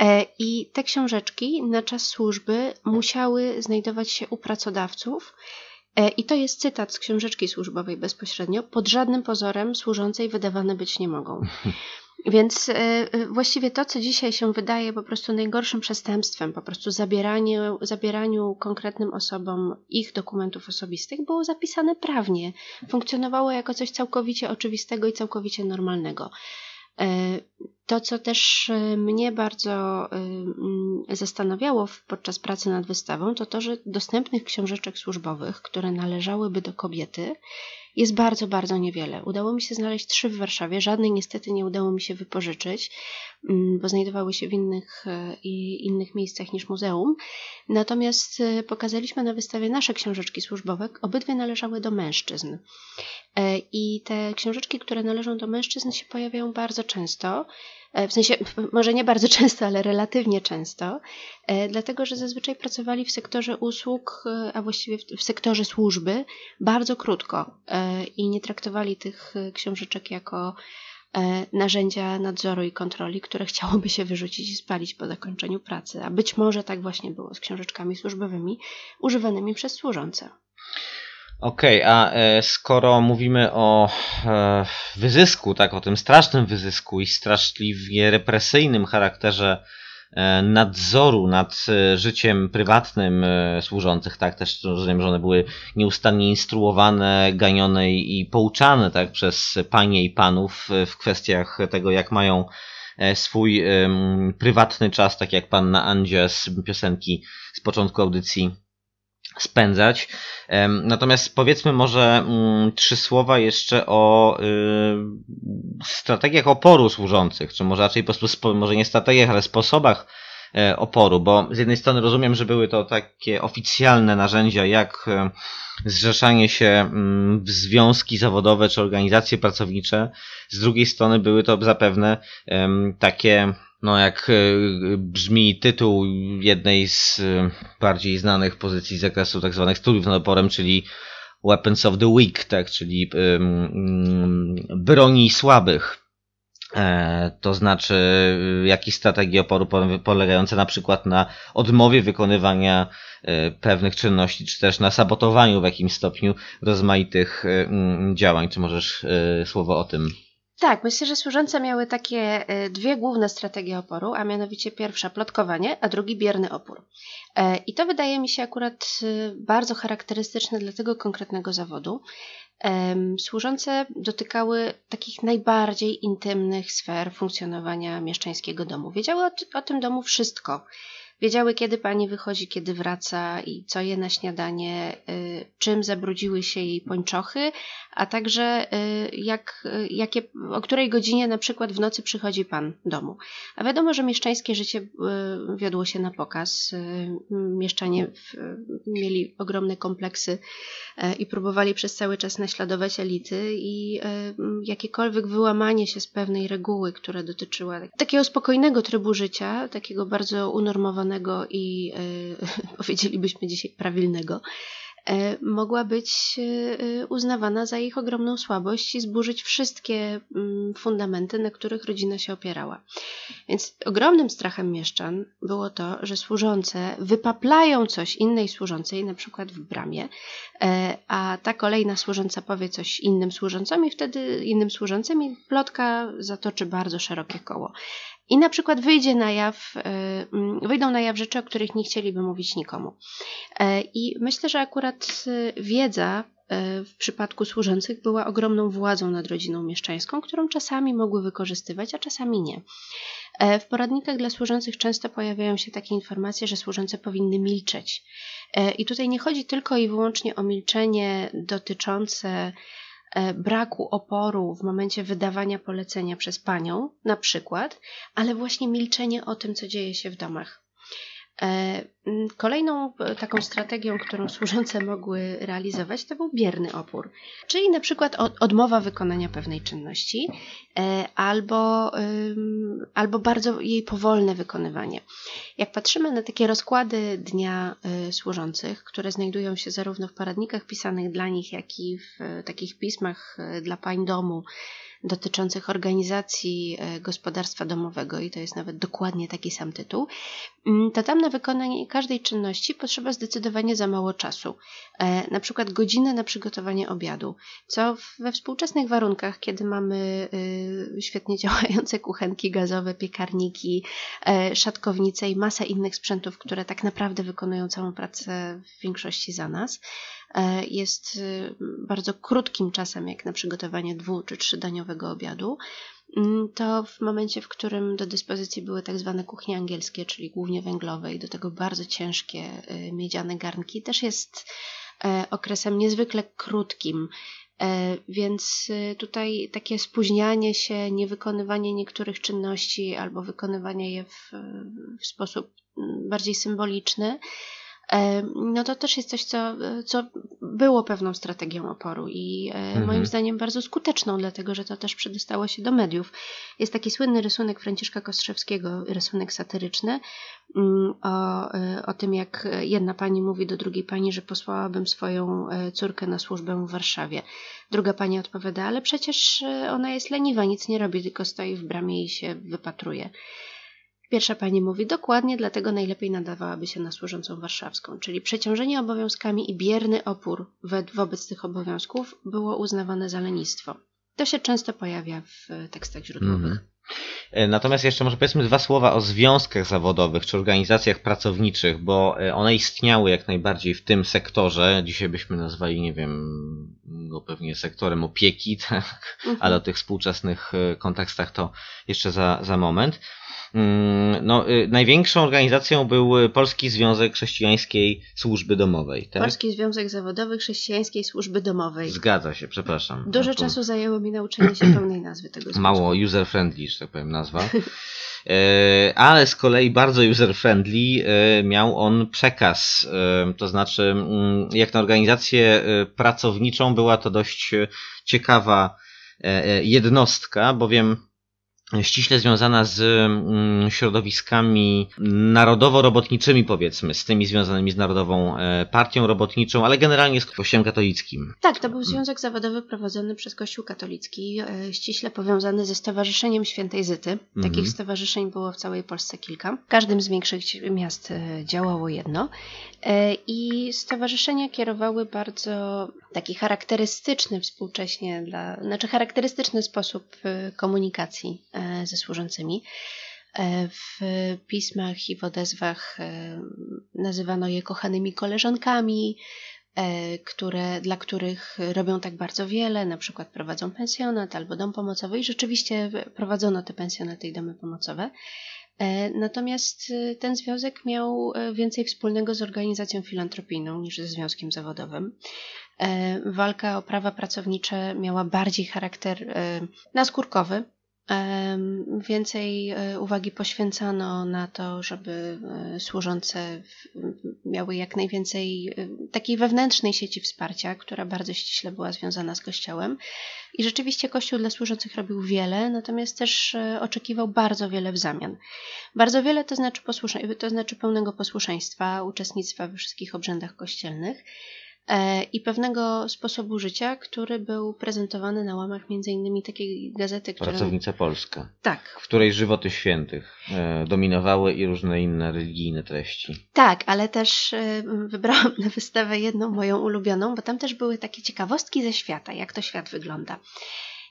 E, I te książeczki na czas służby musiały znajdować się u pracodawców. E, I to jest cytat z książeczki służbowej bezpośrednio. Pod żadnym pozorem służącej wydawane być nie mogą. *laughs* Więc e, właściwie to, co dzisiaj się wydaje po prostu najgorszym przestępstwem, po prostu zabieraniu, zabieraniu konkretnym osobom ich dokumentów osobistych, było zapisane prawnie. Funkcjonowało jako coś całkowicie oczywistego i całkowicie normalnego. E, To, co też e, mnie bardzo e, mm, zastanawiało podczas pracy nad wystawą, to to, że dostępnych książeczek służbowych, które należałyby do kobiety, jest bardzo, bardzo niewiele. Udało mi się znaleźć trzy w Warszawie, żadnej niestety nie udało mi się wypożyczyć, mm, bo znajdowały się w innych, e, innych miejscach niż muzeum. Natomiast e, pokazaliśmy na wystawie nasze książeczki służbowe, obydwie należały do mężczyzn. E, I te książeczki, które należą do mężczyzn, się pojawiają bardzo często. E, W sensie, może nie bardzo *laughs* często, ale relatywnie często, e, dlatego że zazwyczaj pracowali w sektorze usług, e, a właściwie w, sektorze służby bardzo krótko i nie traktowali tych książeczek jako narzędzia nadzoru i kontroli, które *laughs* chciałoby się wyrzucić i spalić po zakończeniu pracy. A być może tak właśnie było z książeczkami służbowymi używanymi przez służące. Okej, a e, skoro mówimy o e, wyzysku, tak, o tym strasznym wyzysku i straszliwie represyjnym charakterze e, nadzoru nad życiem prywatnym służących, tak, też rozumiem, że one były nieustannie instruowane, ganione i pouczane, tak, przez panie i panów w kwestiach tego, jak mają swój prywatny czas, tak jak panna Andzia z piosenki z początku audycji spędzać. Natomiast powiedzmy może mm, trzy słowa jeszcze o y, strategiach oporu służących, czy może raczej po prostu, może nie strategiach, ale sposobach e, oporu, bo z jednej strony rozumiem, że były to takie oficjalne narzędzia, jak e, zrzeszanie się mm, w związki zawodowe czy organizacje pracownicze, z drugiej strony były to zapewne takie no jak e, brzmi tytuł jednej z e, bardziej znanych pozycji z zakresu tak zwanych studiów nad oporem, czyli Weapons of the Weak, tak, czyli ym, broni słabych. E, to znaczy jakieś strategie oporu po- polegające na przykład na odmowie wykonywania pewnych czynności, czy też na sabotowaniu w jakimś stopniu rozmaitych mm, działań. Czy możesz słowo o tym Tak, myślę, że służące miały takie e, dwie główne strategie oporu, a mianowicie pierwsza plotkowanie, a drugi bierny opór. E, I to wydaje mi się akurat e, bardzo charakterystyczne dla tego konkretnego zawodu. Służące dotykały takich najbardziej intymnych sfer funkcjonowania mieszczańskiego domu. Wiedziały o, o tym domu wszystko. Wiedziały, kiedy pani wychodzi, kiedy wraca i co je na śniadanie, y, czym zabrudziły się jej pończochy, a także y, jak, y, jakie, o której godzinie na przykład w nocy przychodzi pan domu. A wiadomo, że mieszczańskie życie wiodło się na pokaz. Mieszczanie w, mieli ogromne kompleksy i próbowali przez cały czas naśladować elity i y, jakiekolwiek wyłamanie się z pewnej reguły, która dotyczyła takiego spokojnego trybu życia, takiego bardzo unormowanego i y, *laughs* powiedzielibyśmy dzisiaj prawilnego, e, mogła być e, uznawana za ich ogromną słabość i zburzyć wszystkie mm, fundamenty, na których rodzina się opierała. Więc ogromnym strachem mieszczan było to, że służące wypaplają coś innej służącej, na przykład w bramie, e, a ta kolejna służąca powie coś innym służącom i wtedy innym służącym i plotka zatoczy bardzo szerokie koło. I na przykład wyjdzie na jaw, e, mm, wyjdą na jaw rzeczy, o których nie chcieliby mówić nikomu. E, I myślę, że akurat e, wiedza w przypadku służących była ogromną władzą nad rodziną mieszczańską, którą czasami mogły wykorzystywać, a czasami nie. W poradnikach dla służących często pojawiają się takie informacje, że służące powinny milczeć. I tutaj nie chodzi tylko i wyłącznie o milczenie dotyczące E, braku oporu w momencie wydawania polecenia przez panią, na przykład, ale właśnie milczenie o tym, co dzieje się w domach. E, kolejną e, taką strategią, którą służące mogły realizować, to był bierny opór, czyli na przykład odmowa wykonania pewnej czynności e, albo, albo bardzo jej powolne wykonywanie. Jak patrzymy na takie rozkłady dnia służących, które znajdują się zarówno w poradnikach pisanych dla nich, jak i w takich pismach dla pań domu, dotyczących organizacji e, gospodarstwa domowego, i to jest nawet dokładnie taki sam tytuł, mm, to tam na wykonanie każdej czynności potrzeba zdecydowanie za mało czasu. E, na przykład godzinę na przygotowanie obiadu, co we współczesnych warunkach, kiedy mamy y, świetnie *laughs* działające kuchenki gazowe, piekarniki, e, szatkownice i masę innych sprzętów, które tak naprawdę wykonują całą pracę w większości za nas, E, jest y, bardzo krótkim czasem, jak na przygotowanie dwu czy trzydaniowego obiadu, mm, to w momencie, w którym do dyspozycji były tak zwane kuchnie angielskie, czyli głównie węglowe i do tego bardzo ciężkie y, miedziane garnki, też jest e, okresem niezwykle krótkim. E, więc y, tutaj takie spóźnianie się, niewykonywanie niektórych czynności albo wykonywanie je w, w sposób mm, bardziej symboliczny, no to też jest coś, co, co było pewną strategią oporu i e, mhm. moim zdaniem bardzo skuteczną, dlatego że to też przedostało się do mediów. Jest taki słynny rysunek Franciszka Kostrzewskiego, rysunek satyryczny, mm, o, e, o tym, jak jedna pani mówi do drugiej pani, że posłałabym swoją e, córkę na służbę w Warszawie. Druga pani odpowiada, ale przecież ona jest leniwa, nic nie robi, tylko stoi w bramie i się wypatruje. Pierwsza pani mówi dokładnie, dlatego najlepiej nadawałaby się na służącą warszawską, czyli przeciążenie obowiązkami i bierny opór wobec tych obowiązków było uznawane za lenistwo. To się często pojawia w tekstach źródłowych. Mm. Natomiast jeszcze może powiedzmy dwa słowa o związkach zawodowych czy organizacjach pracowniczych, bo e, one istniały jak najbardziej w tym sektorze. Dzisiaj byśmy nazwali, nie wiem, go pewnie sektorem opieki, *laughs* tak? Mhm. ale o tych współczesnych e, kontekstach to jeszcze za, za moment. Mm, no, y, największą organizacją był Polski Związek Chrześcijańskiej Służby Domowej. Tak? Polski Związek Zawodowy Chrześcijańskiej Służby Domowej. Zgadza się, przepraszam. Dużo no, czasu zajęło mi nauczenie się pełnej nazwy tego związku. Mało user-friendly, że tak powiem, nazwa. *laughs* E, ale z kolei bardzo user-friendly e, miał on przekaz. E, to znaczy, mm, jak na organizację pracowniczą była to dość ciekawa jednostka, bowiem ściśle związana z mm, środowiskami narodowo-robotniczymi, powiedzmy, z tymi związanymi z Narodową e, Partią Robotniczą, ale generalnie z Kościołem katolickim. Tak, to był związek zawodowy prowadzony przez Kościół katolicki, e, ściśle powiązany ze Stowarzyszeniem Świętej Zyty. Takich mhm. stowarzyszeń było w całej Polsce kilka. W każdym z większych miast e, działało jedno. I stowarzyszenia kierowały bardzo taki charakterystyczny współcześnie dla, znaczy charakterystyczny sposób komunikacji ze służącymi. E, w pismach i w odezwach e, nazywano je kochanymi koleżankami, które, dla których robią tak bardzo wiele, na przykład prowadzą pensjonat albo dom pomocowy i rzeczywiście prowadzono te pensjonaty i domy pomocowe. Natomiast ten związek miał więcej wspólnego z organizacją filantropijną niż ze związkiem zawodowym. Walka o prawa pracownicze miała bardziej charakter naskórkowy, Więcej e, uwagi poświęcano na to, żeby e, służące miały jak najwięcej e, takiej wewnętrznej sieci wsparcia, która bardzo ściśle była związana z Kościołem. I rzeczywiście Kościół dla służących robił wiele, natomiast też oczekiwał bardzo wiele w zamian. Bardzo wiele to znaczy, to znaczy pełnego posłuszeństwa, uczestnictwa we wszystkich obrzędach kościelnych i pewnego sposobu życia, który był prezentowany na łamach między innymi takiej gazety, która... Pracownica Polska, Tak, w której żywoty świętych e, dominowały i różne inne religijne treści. tak, ale też e, wybrałam na wystawę jedną moją ulubioną, bo tam też były takie ciekawostki ze świata, jak to świat wygląda.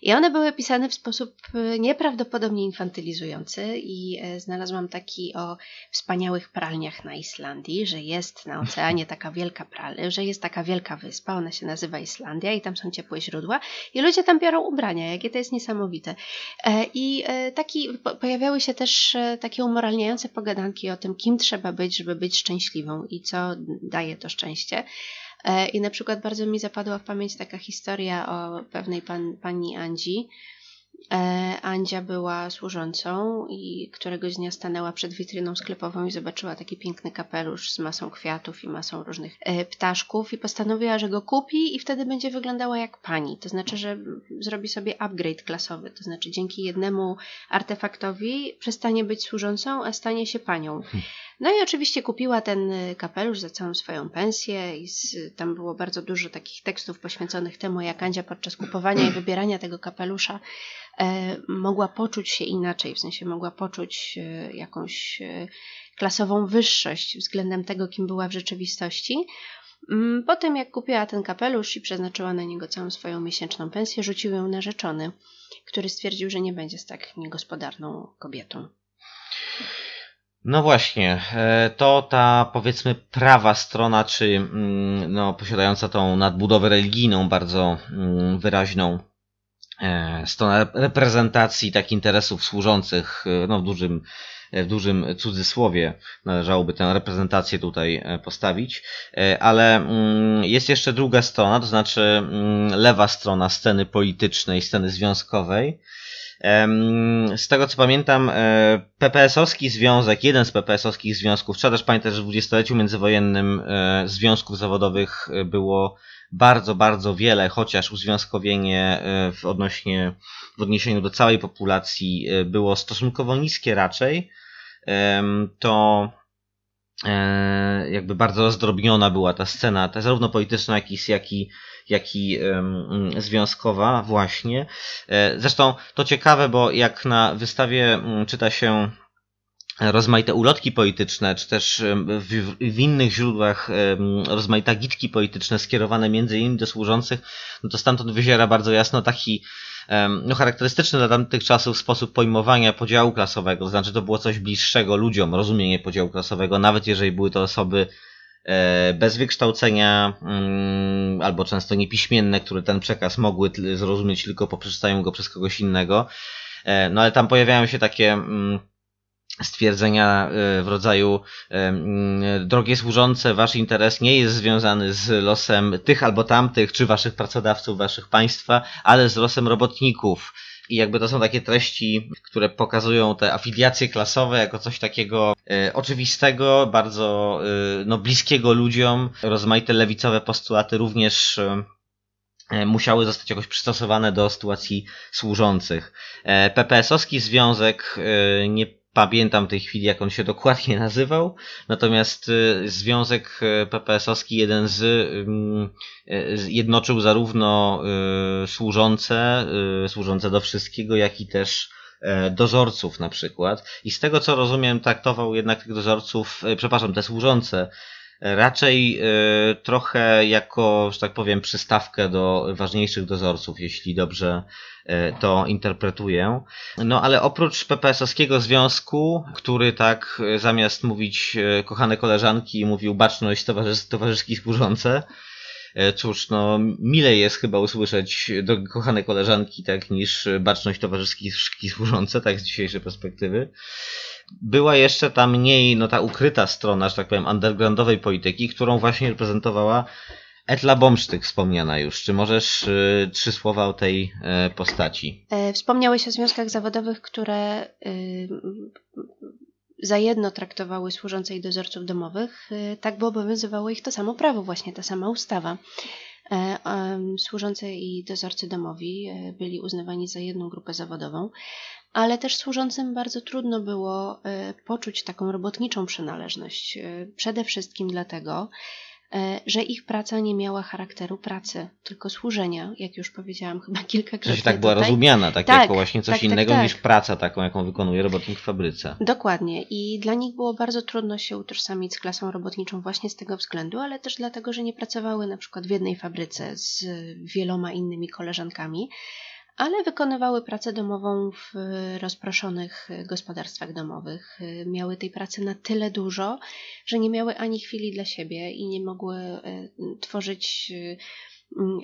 I one były pisane w sposób e, nieprawdopodobnie infantylizujący i e, znalazłam taki o wspaniałych pralniach na Islandii, że jest na oceanie taka wielka pralnia, że jest taka wielka wyspa, ona się nazywa Islandia i tam są ciepłe źródła i ludzie tam biorą ubrania, jakie to jest niesamowite. E, I taki, po- pojawiały się też takie umoralniające pogadanki o tym, kim trzeba być, żeby być szczęśliwą i co daje to szczęście. E, I na przykład bardzo mi zapadła w pamięć taka historia o pewnej pan, pani Andzi. E, Andzia była służącą i któregoś dnia stanęła przed witryną sklepową i zobaczyła taki piękny kapelusz z masą kwiatów i masą różnych e, ptaszków i postanowiła, że go kupi i wtedy będzie wyglądała jak pani. To znaczy, że zrobi sobie upgrade klasowy. To znaczy, dzięki jednemu artefaktowi przestanie być służącą, a stanie się panią. No i oczywiście kupiła ten y, kapelusz za całą swoją pensję i z, tam było bardzo dużo takich tekstów poświęconych temu, jak Andzia podczas kupowania i *clears throat* wybierania tego kapelusza e, mogła poczuć się inaczej, w sensie mogła poczuć e, jakąś e, klasową wyższość względem tego, kim była w rzeczywistości. Mm, Po tym, jak kupiła ten kapelusz i przeznaczyła na niego całą swoją miesięczną pensję, rzucił ją narzeczony, który stwierdził, że nie będzie z tak niegospodarną kobietą. No właśnie, e, to ta powiedzmy prawa strona, czy mm, no, posiadająca tą nadbudowę religijną bardzo mm, wyraźną, e, strona reprezentacji tak interesów służących, e, no w dużym, w dużym cudzysłowie należałoby tę reprezentację tutaj postawić, ale mm, jest jeszcze druga strona, to znaczy lewa strona sceny politycznej, sceny związkowej, Z tego co pamiętam, e, PPS-owski związek, jeden z PPS-owskich związków, trzeba też pamiętać, że w dwudziestoleciu międzywojennym e, związków zawodowych e, było bardzo, bardzo wiele, chociaż uzwiązkowienie w, odnośnie, w odniesieniu do całej populacji było stosunkowo niskie raczej, to jakby bardzo rozdrobniona była ta scena, ta zarówno polityczna, jak i, jak i, jak i związkowa właśnie. E, Zresztą to ciekawe, bo jak na wystawie czyta się rozmaite ulotki polityczne, czy też w, w innych źródłach rozmaite agitki polityczne skierowane między innymi do służących, no to stamtąd wyziera bardzo jasno taki no, charakterystyczny dla tamtych czasów sposób pojmowania podziału klasowego, to znaczy to było coś bliższego ludziom, rozumienie podziału klasowego, nawet jeżeli były to osoby e, bez wykształcenia mm, albo często niepiśmienne, które ten przekaz mogły zrozumieć tylko po przeczytaniu go przez kogoś innego. E, No ale tam pojawiają się takie mm, stwierdzenia e, w rodzaju e, drogie służące, wasz interes nie jest związany z losem tych albo tamtych, czy waszych pracodawców, waszych państwa, ale z losem robotników. I jakby to są takie treści, które pokazują te afiliacje klasowe jako coś takiego e, oczywistego, bardzo e, no, bliskiego ludziom. Rozmaite lewicowe postulaty również e, e, musiały zostać jakoś przystosowane do sytuacji służących. PPS-owski związek, nie pamiętam w tej chwili jak on się dokładnie *laughs* nazywał, natomiast e, związek e, PPS-owski jeden e, z- jednoczył zarówno służące, służące do wszystkiego, jak i też e, dozorców na przykład. I z tego co rozumiem, traktował jednak tych dozorców, e, przepraszam, te służące raczej e, trochę jako, że tak powiem, przystawkę do ważniejszych dozorców, jeśli dobrze e, to interpretuję. No ale oprócz PPS-owskiego związku, który tak e, zamiast mówić kochane koleżanki, mówił baczność towarzys- towarzyszki służące, E, Cóż, no, milej jest chyba usłyszeć do kochane koleżanki, tak, niż baczność towarzyski służące, tak z dzisiejszej perspektywy. Była jeszcze ta mniej, no ta ukryta strona, że tak powiem, undergroundowej polityki, którą właśnie reprezentowała Etla Bomsztyk wspomniana już. Czy możesz y, trzy słowa o tej e, postaci? E, Wspomniałeś o związkach zawodowych, które y, za jedno traktowały służące i dozorców domowych, y, tak by obowiązywało ich to samo prawo, właśnie ta sama ustawa. E, Służące i dozorcy domowi e, byli uznawani za jedną grupę zawodową, ale też służącym bardzo trudno było e, poczuć taką robotniczą przynależność. Przede wszystkim dlatego, że ich praca nie miała charakteru pracy, tylko służenia, jak już powiedziałam chyba *laughs* kilkakrotnie. Że tak była tutaj. rozumiana, tak, Tak, jako właśnie coś tak, tak, innego tak. niż praca taką, jaką wykonuje robotnik w fabryce. Dokładnie. I dla nich było bardzo trudno się utożsamić z klasą robotniczą właśnie z tego względu, ale też dlatego, że nie pracowały na przykład w jednej fabryce z wieloma innymi koleżankami, ale wykonywały pracę domową w rozproszonych gospodarstwach domowych. Miały tej pracy na tyle dużo, że nie miały ani chwili dla siebie i nie mogły e, tworzyć e,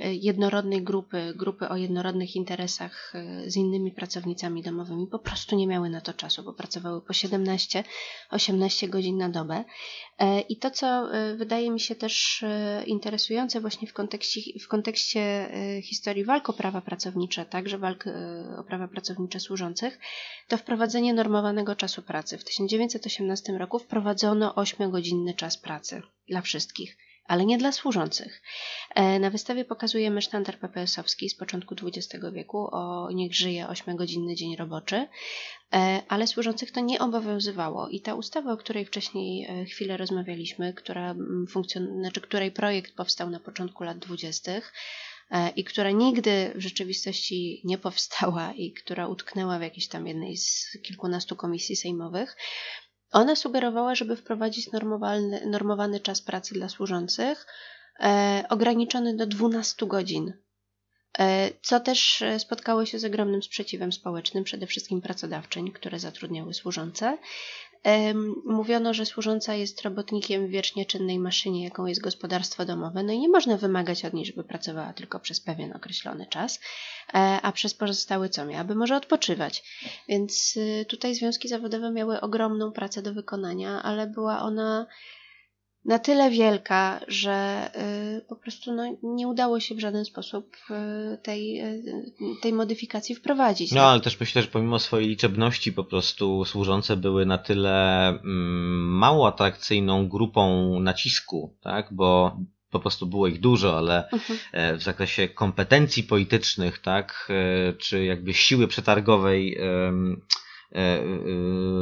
jednorodnej grupy, grupy o jednorodnych interesach e, z innymi pracownicami domowymi. Po prostu nie miały na to czasu, bo pracowały po 17-18 godzin na dobę. E, I to, co e, wydaje mi się też interesujące właśnie w kontekście, w kontekście historii walk o prawa pracownicze, także walk o prawa pracownicze służących, to wprowadzenie normowanego czasu pracy. W 1918 roku wprowadzono 8-godzinny czas pracy dla wszystkich ale nie dla służących. E, Na wystawie pokazujemy sztandar PPS-owski z początku XX wieku o niech żyje 8-godzinny dzień roboczy, e, ale służących to nie obowiązywało i ta ustawa, o której wcześniej e, chwilę rozmawialiśmy, która funkcjon- znaczy której projekt powstał na początku lat 20. e, i która nigdy w rzeczywistości nie powstała i która utknęła w jakiejś tam jednej z kilkunastu komisji sejmowych, ona sugerowała, żeby wprowadzić normowalny, normowany czas pracy dla służących, e, ograniczony do 12 godzin. E, co też e, spotkało się z ogromnym sprzeciwem społecznym, przede wszystkim pracodawczyń, które zatrudniały służące. Mówiono, że służąca jest robotnikiem w wiecznie czynnej maszynie, jaką jest gospodarstwo domowe, no i nie można wymagać od niej, żeby pracowała tylko przez pewien określony czas, e, a przez pozostały co miałaby może odpoczywać. Więc y, tutaj związki zawodowe miały ogromną pracę do wykonania, ale była ona na tyle wielka, że y, po prostu no, nie udało się w żaden sposób y, tej, y, tej modyfikacji wprowadzić. No, ale też myślę, że pomimo swojej liczebności po prostu służące były na tyle mm, mało atrakcyjną grupą nacisku, tak? Bo po prostu było ich dużo, ale Mhm. e, w zakresie kompetencji politycznych, tak, e, czy jakby siły przetargowej,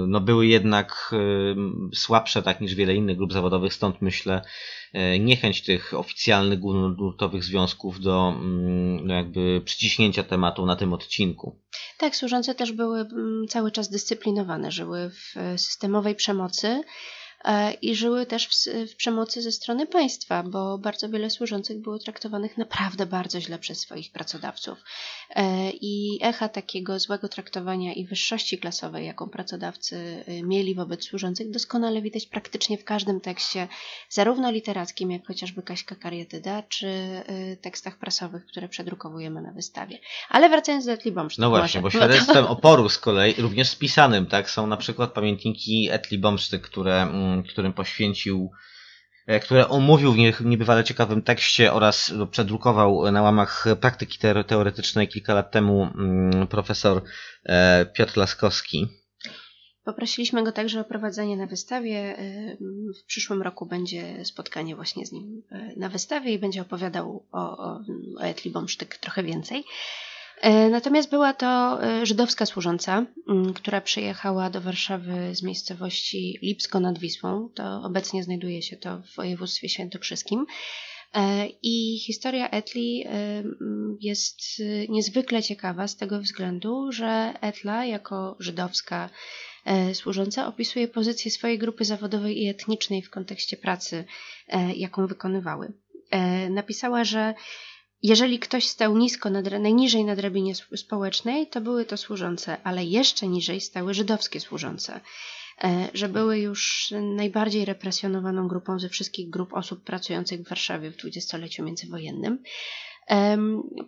no były jednak em, słabsze tak niż wiele innych grup zawodowych, stąd myślę e, niechęć tych oficjalnych głównonurtowych związków do mm, no jakby przyciśnięcia tematu na tym odcinku. Tak, służące też były mm, cały czas dyscyplinowane, żyły w e, systemowej przemocy e, i żyły też w, w przemocy ze strony państwa, bo bardzo wiele służących było traktowanych naprawdę bardzo źle przez swoich pracodawców. E, I echa takiego złego traktowania i wyższości klasowej, jaką pracodawcy e, mieli wobec służących, doskonale widać praktycznie w każdym tekście, zarówno literackim, jak chociażby Kaśka Karietyda, czy e, tekstach prasowych, które przedrukowujemy na wystawie. Ale wracając do Etli Bomsztyn. No właśnie, bo *laughs* świadectwem oporu z kolei, również spisanym, tak, są na przykład pamiętniki Etli Bomszty, które, mm, którym poświęcił, e, które omówił w nie- niebywale ciekawym tekście oraz przedrukował na łamach praktyki teore- teoretycznej kilka lat temu mm, profesor e, Piotr Laskowski. Poprosiliśmy go także o prowadzenie na wystawie. W przyszłym roku będzie spotkanie właśnie z nim e, na wystawie i będzie opowiadał o, o, o Etli Bomsztyk trochę więcej. E, Natomiast była to e, żydowska służąca, m, która przyjechała do Warszawy z miejscowości Lipsko nad Wisłą. To obecnie znajduje się to w województwie świętokrzyskim. E, I historia Etli e, m, jest niezwykle ciekawa z tego względu, że Etla jako żydowska służąca opisuje pozycję swojej grupy zawodowej i etnicznej w kontekście pracy, jaką wykonywały. Napisała, że jeżeli ktoś stał nisko, najniżej na drabinie sp- społecznej, to były to służące, ale jeszcze niżej stały żydowskie służące, e, że były już najbardziej represjonowaną grupą ze wszystkich grup osób pracujących w Warszawie w dwudziestoleciu międzywojennym.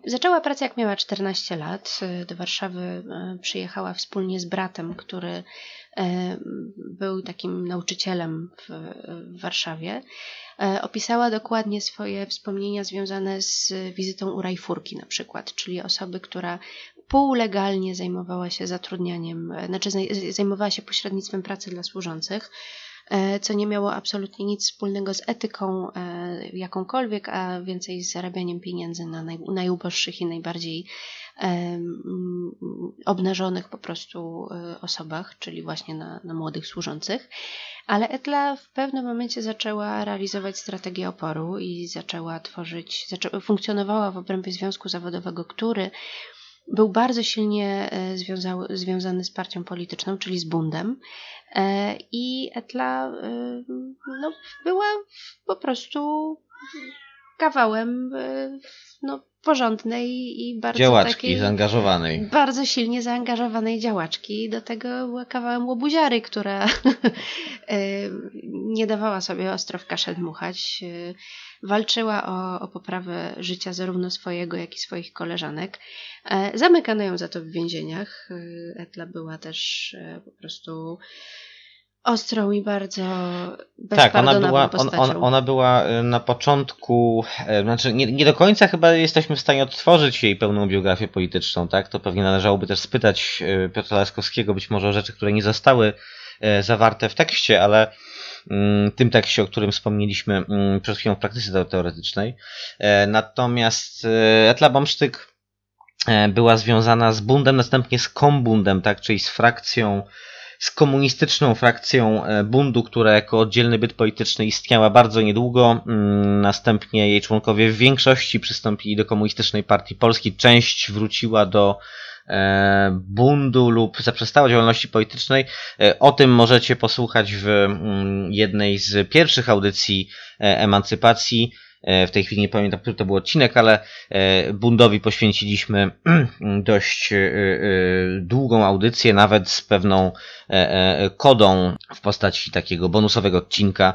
Zaczęła pracę jak miała 14 lat. E, Do Warszawy e, przyjechała wspólnie z bratem, który e, był takim nauczycielem w, Warszawie. Opisała dokładnie swoje wspomnienia związane z wizytą u Rajfurki na przykład, czyli osoby, która półlegalnie zajmowała się zatrudnianiem, znaczy zaj- zajmowała się pośrednictwem pracy dla służących. Co nie miało absolutnie nic wspólnego z etyką jakąkolwiek, a więcej z zarabianiem pieniędzy na naj, najuboższych i najbardziej obnażonych po prostu osobach, czyli właśnie na, na młodych służących. Ale Etla w pewnym momencie zaczęła realizować strategię oporu i zaczęła tworzyć, zaczęła, funkcjonowała w obrębie związku zawodowego, który był bardzo silnie e, związany z partią polityczną, czyli z Bundem. E, I Etla e, no, była po prostu kawałem no, porządnej i bardzo działaczki takiej, zaangażowanej. Bardzo silnie zaangażowanej działaczki. Do tego była kawałem łobuziary, która *laughs* nie dawała sobie ostro w kaszel dmuchać. Walczyła o, o poprawę życia zarówno swojego, jak i swoich koleżanek. E, zamykano ją za to w więzieniach. E, Etla była też e, po prostu ostrą i bardzo tak, ona była, on, on, ona była na początku, znaczy nie, nie, do końca chyba jesteśmy w stanie odtworzyć jej pełną biografię polityczną, tak? To pewnie należałoby też spytać Piotra Laskowskiego być może o rzeczy, które nie zostały zawarte w tekście, ale tym tekście, o którym wspomnieliśmy mm, przed chwilą w praktyce teoretycznej. E, natomiast e, Etla Bomsztyk e, była związana z bundem, następnie z kombundem, tak, czyli z frakcją, z komunistyczną frakcją bundu, która jako oddzielny byt polityczny istniała bardzo niedługo. Mm, następnie jej członkowie w większości przystąpili do komunistycznej partii Polski. Część wróciła do bundu lub zaprzestała działalności politycznej. E, o tym możecie posłuchać w mm, jednej z pierwszych audycji e, emancypacji. E, w tej chwili nie pamiętam, który to był odcinek, ale e, Bundowi poświęciliśmy *clears throat* dość e, długą audycję, nawet z pewną kodą w postaci takiego bonusowego odcinka.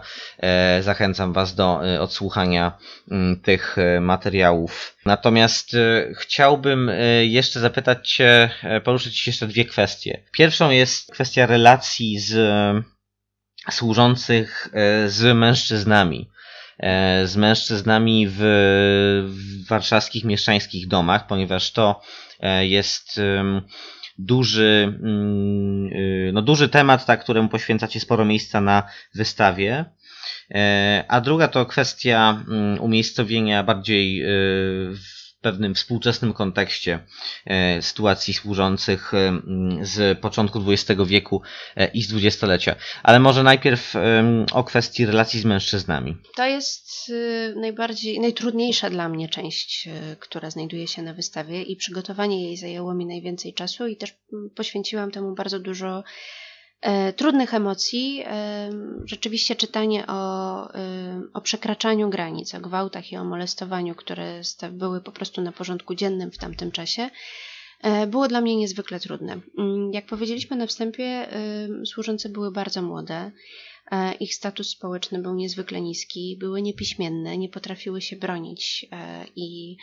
Zachęcam Was do odsłuchania tych materiałów. Natomiast chciałbym jeszcze zapytać Cię, poruszyć jeszcze dwie kwestie. Pierwszą jest kwestia relacji z służących z mężczyznami. E, z mężczyznami w, w warszawskich mieszczańskich domach, ponieważ to e, jest duży, mm, y, no duży temat, tak, któremu poświęcacie sporo miejsca na wystawie. E, a druga to kwestia mm, umiejscowienia bardziej w pewnym współczesnym kontekście e, sytuacji służących e, z początku XX wieku e, i z dwudziestolecia. Ale może najpierw o kwestii relacji z mężczyznami. To jest najbardziej, najtrudniejsza dla mnie część, która znajduje się na wystawie i przygotowanie jej zajęło mi najwięcej czasu i też poświęciłam temu bardzo dużo trudnych emocji. E, rzeczywiście czytanie o, e, o przekraczaniu granic, o gwałtach i o molestowaniu, które były po prostu na porządku dziennym w tamtym czasie, było dla mnie niezwykle trudne. Mm, jak powiedzieliśmy na wstępie, służące były bardzo młode. Ich status społeczny był niezwykle niski, były niepiśmienne, nie potrafiły się bronić i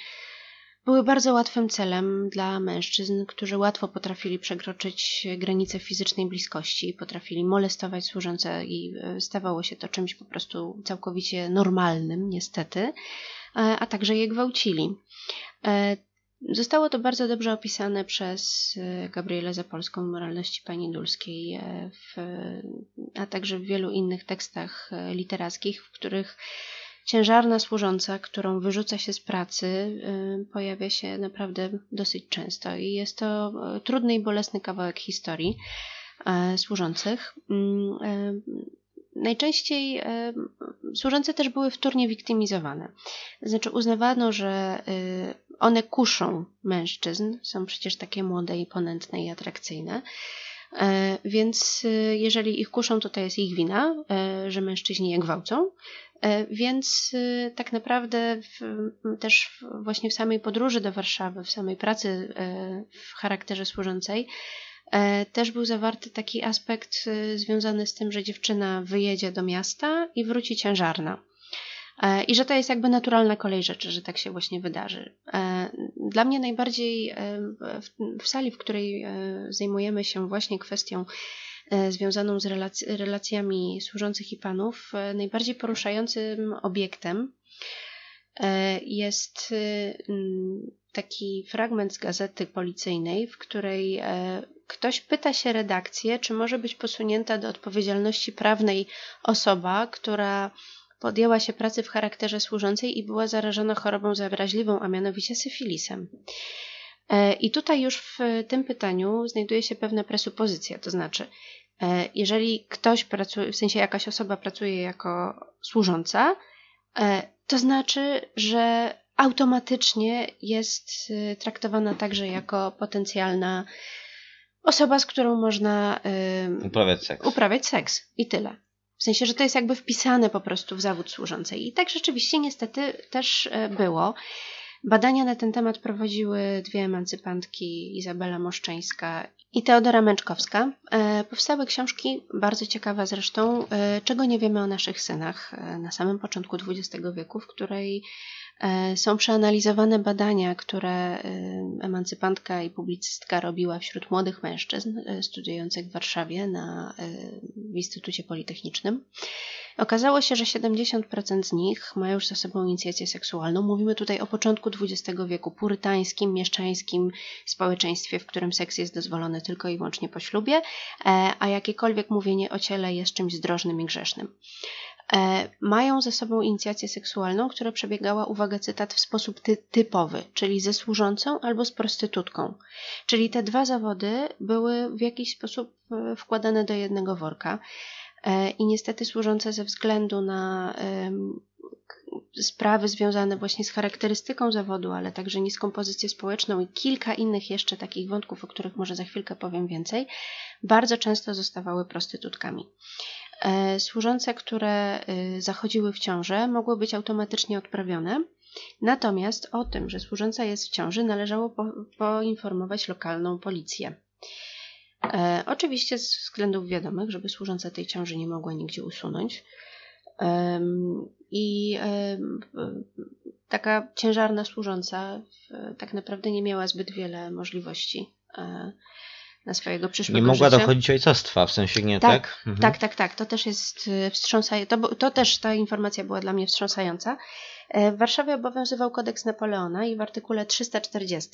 były bardzo łatwym celem dla mężczyzn, którzy łatwo potrafili przekroczyć granice fizycznej bliskości, potrafili molestować służące i e, stawało się to czymś po prostu całkowicie normalnym, niestety, e, a także je gwałcili. E, zostało to bardzo dobrze opisane przez Gabrielę Zapolską w Moralności Pani Dulskiej, w, a także w wielu innych tekstach literackich, w których Ciężarna służąca, którą wyrzuca się z pracy, y, pojawia się naprawdę dosyć często i jest to y, trudny i bolesny kawałek historii y, służących. Mm, najczęściej służące też były wtórnie wiktymizowane. Znaczy uznawano, że one kuszą mężczyzn, są przecież takie młode i ponętne i atrakcyjne. Więc jeżeli ich kuszą, to to jest ich wina, że mężczyźni je gwałcą. E, więc y, tak naprawdę w, też właśnie w samej podróży do Warszawy, w samej pracy e, w charakterze służącej, e, też był zawarty taki aspekt y, związany z tym, że dziewczyna wyjedzie do miasta i wróci ciężarna. I że to jest jakby naturalna kolej rzeczy, że tak się właśnie wydarzy. Dla mnie najbardziej w sali, w której zajmujemy się właśnie kwestią związaną z relac- relacjami służących i panów, e, najbardziej poruszającym obiektem e, jest taki fragment z gazety policyjnej, w której e, ktoś pyta się redakcję, czy może być posunięta do odpowiedzialności prawnej osoba, która podjęła się pracy w charakterze służącej i była zarażona chorobą zaraźliwą, a mianowicie syfilisem. E, I tutaj już w tym pytaniu znajduje się pewna presupozycja, to znaczy, e, jeżeli ktoś pracuje, w sensie jakaś osoba pracuje jako służąca, e, to znaczy, że automatycznie jest traktowana także jako potencjalna osoba, z którą można uprawiać seks. Uprawiać seks i tyle. W sensie, że to jest jakby wpisane po prostu w zawód służącej. I tak rzeczywiście niestety też było. Badania na ten temat prowadziły dwie emancypantki, Izabela Moszczeńska i Teodora Męczkowska. E, powstały książki, bardzo ciekawe zresztą, e, czego nie wiemy o naszych synach e, na samym początku XX wieku, w której są przeanalizowane badania, które emancypantka i publicystka robiła wśród młodych mężczyzn studiujących w Warszawie na, w Instytucie Politechnicznym. Okazało się, że 70% z nich ma już za sobą inicjację seksualną. Mówimy tutaj o początku XX wieku, purytańskim, mieszczańskim społeczeństwie, w którym seks jest dozwolony tylko i wyłącznie po ślubie, a jakiekolwiek mówienie o ciele jest czymś zdrożnym i grzesznym. E, mają ze sobą inicjację seksualną, która przebiegała, uwaga, cytat, w sposób ty typowy, czyli ze służącą albo z prostytutką. Czyli te dwa zawody były w jakiś sposób e, wkładane do jednego worka. E, I niestety służące ze względu na sprawy związane właśnie z charakterystyką zawodu, ale także niską pozycję społeczną i kilka innych jeszcze takich wątków, o których może za chwilkę powiem więcej, bardzo często zostawały prostytutkami. E, służące, które y, zachodziły w ciążę, mogły być automatycznie odprawione. Natomiast o tym, że służąca jest w ciąży, należało po, poinformować lokalną policję. E, oczywiście z względów wiadomych, żeby służąca tej ciąży nie mogła nigdzie usunąć. E, I taka ciężarna służąca tak naprawdę nie miała zbyt wiele możliwości e, na swojego przyszłego Nie mogła życia. dochodzić ojcostwa, w sensie nie, tak? tak? Mhm. Tak, tak, tak. To też jest y, wstrząsające. To, to też ta informacja była dla mnie wstrząsająca. E, w Warszawie obowiązywał kodeks Napoleona i w artykule 340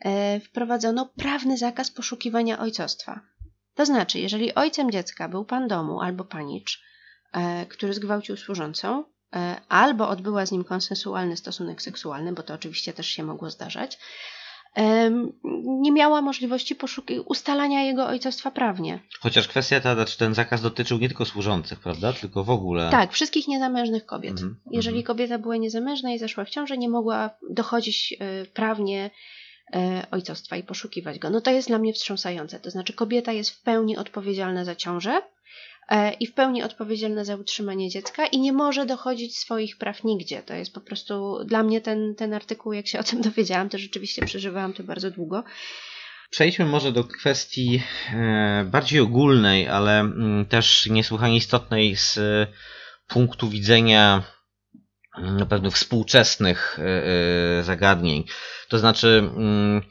e, wprowadzono prawny zakaz poszukiwania ojcostwa. To znaczy, jeżeli ojcem dziecka był pan domu albo panicz, e, który zgwałcił służącą, albo odbyła z nim konsensualny stosunek seksualny, bo to oczywiście też się mogło zdarzać, nie miała możliwości ustalania jego ojcostwa prawnie. Chociaż kwestia ta, znaczy ten zakaz dotyczył nie tylko służących, prawda? Tylko w ogóle. Tak, wszystkich niezamężnych kobiet. Mhm, Jeżeli mhm. kobieta była niezamężna i zaszła w ciążę, nie mogła dochodzić e, prawnie e, ojcostwa i poszukiwać go. No to jest dla mnie wstrząsające. To znaczy, kobieta jest w pełni odpowiedzialna za ciążę, i w pełni odpowiedzialna za utrzymanie dziecka i nie może dochodzić swoich praw nigdzie. To jest po prostu dla mnie ten, ten artykuł, jak się o tym *laughs* dowiedziałam, to rzeczywiście przeżywałam to bardzo długo. Przejdźmy może do kwestii e, bardziej ogólnej, ale mm, też niesłychanie istotnej z punktu widzenia mm, pewnych współczesnych e, zagadnień. To znaczy, mm,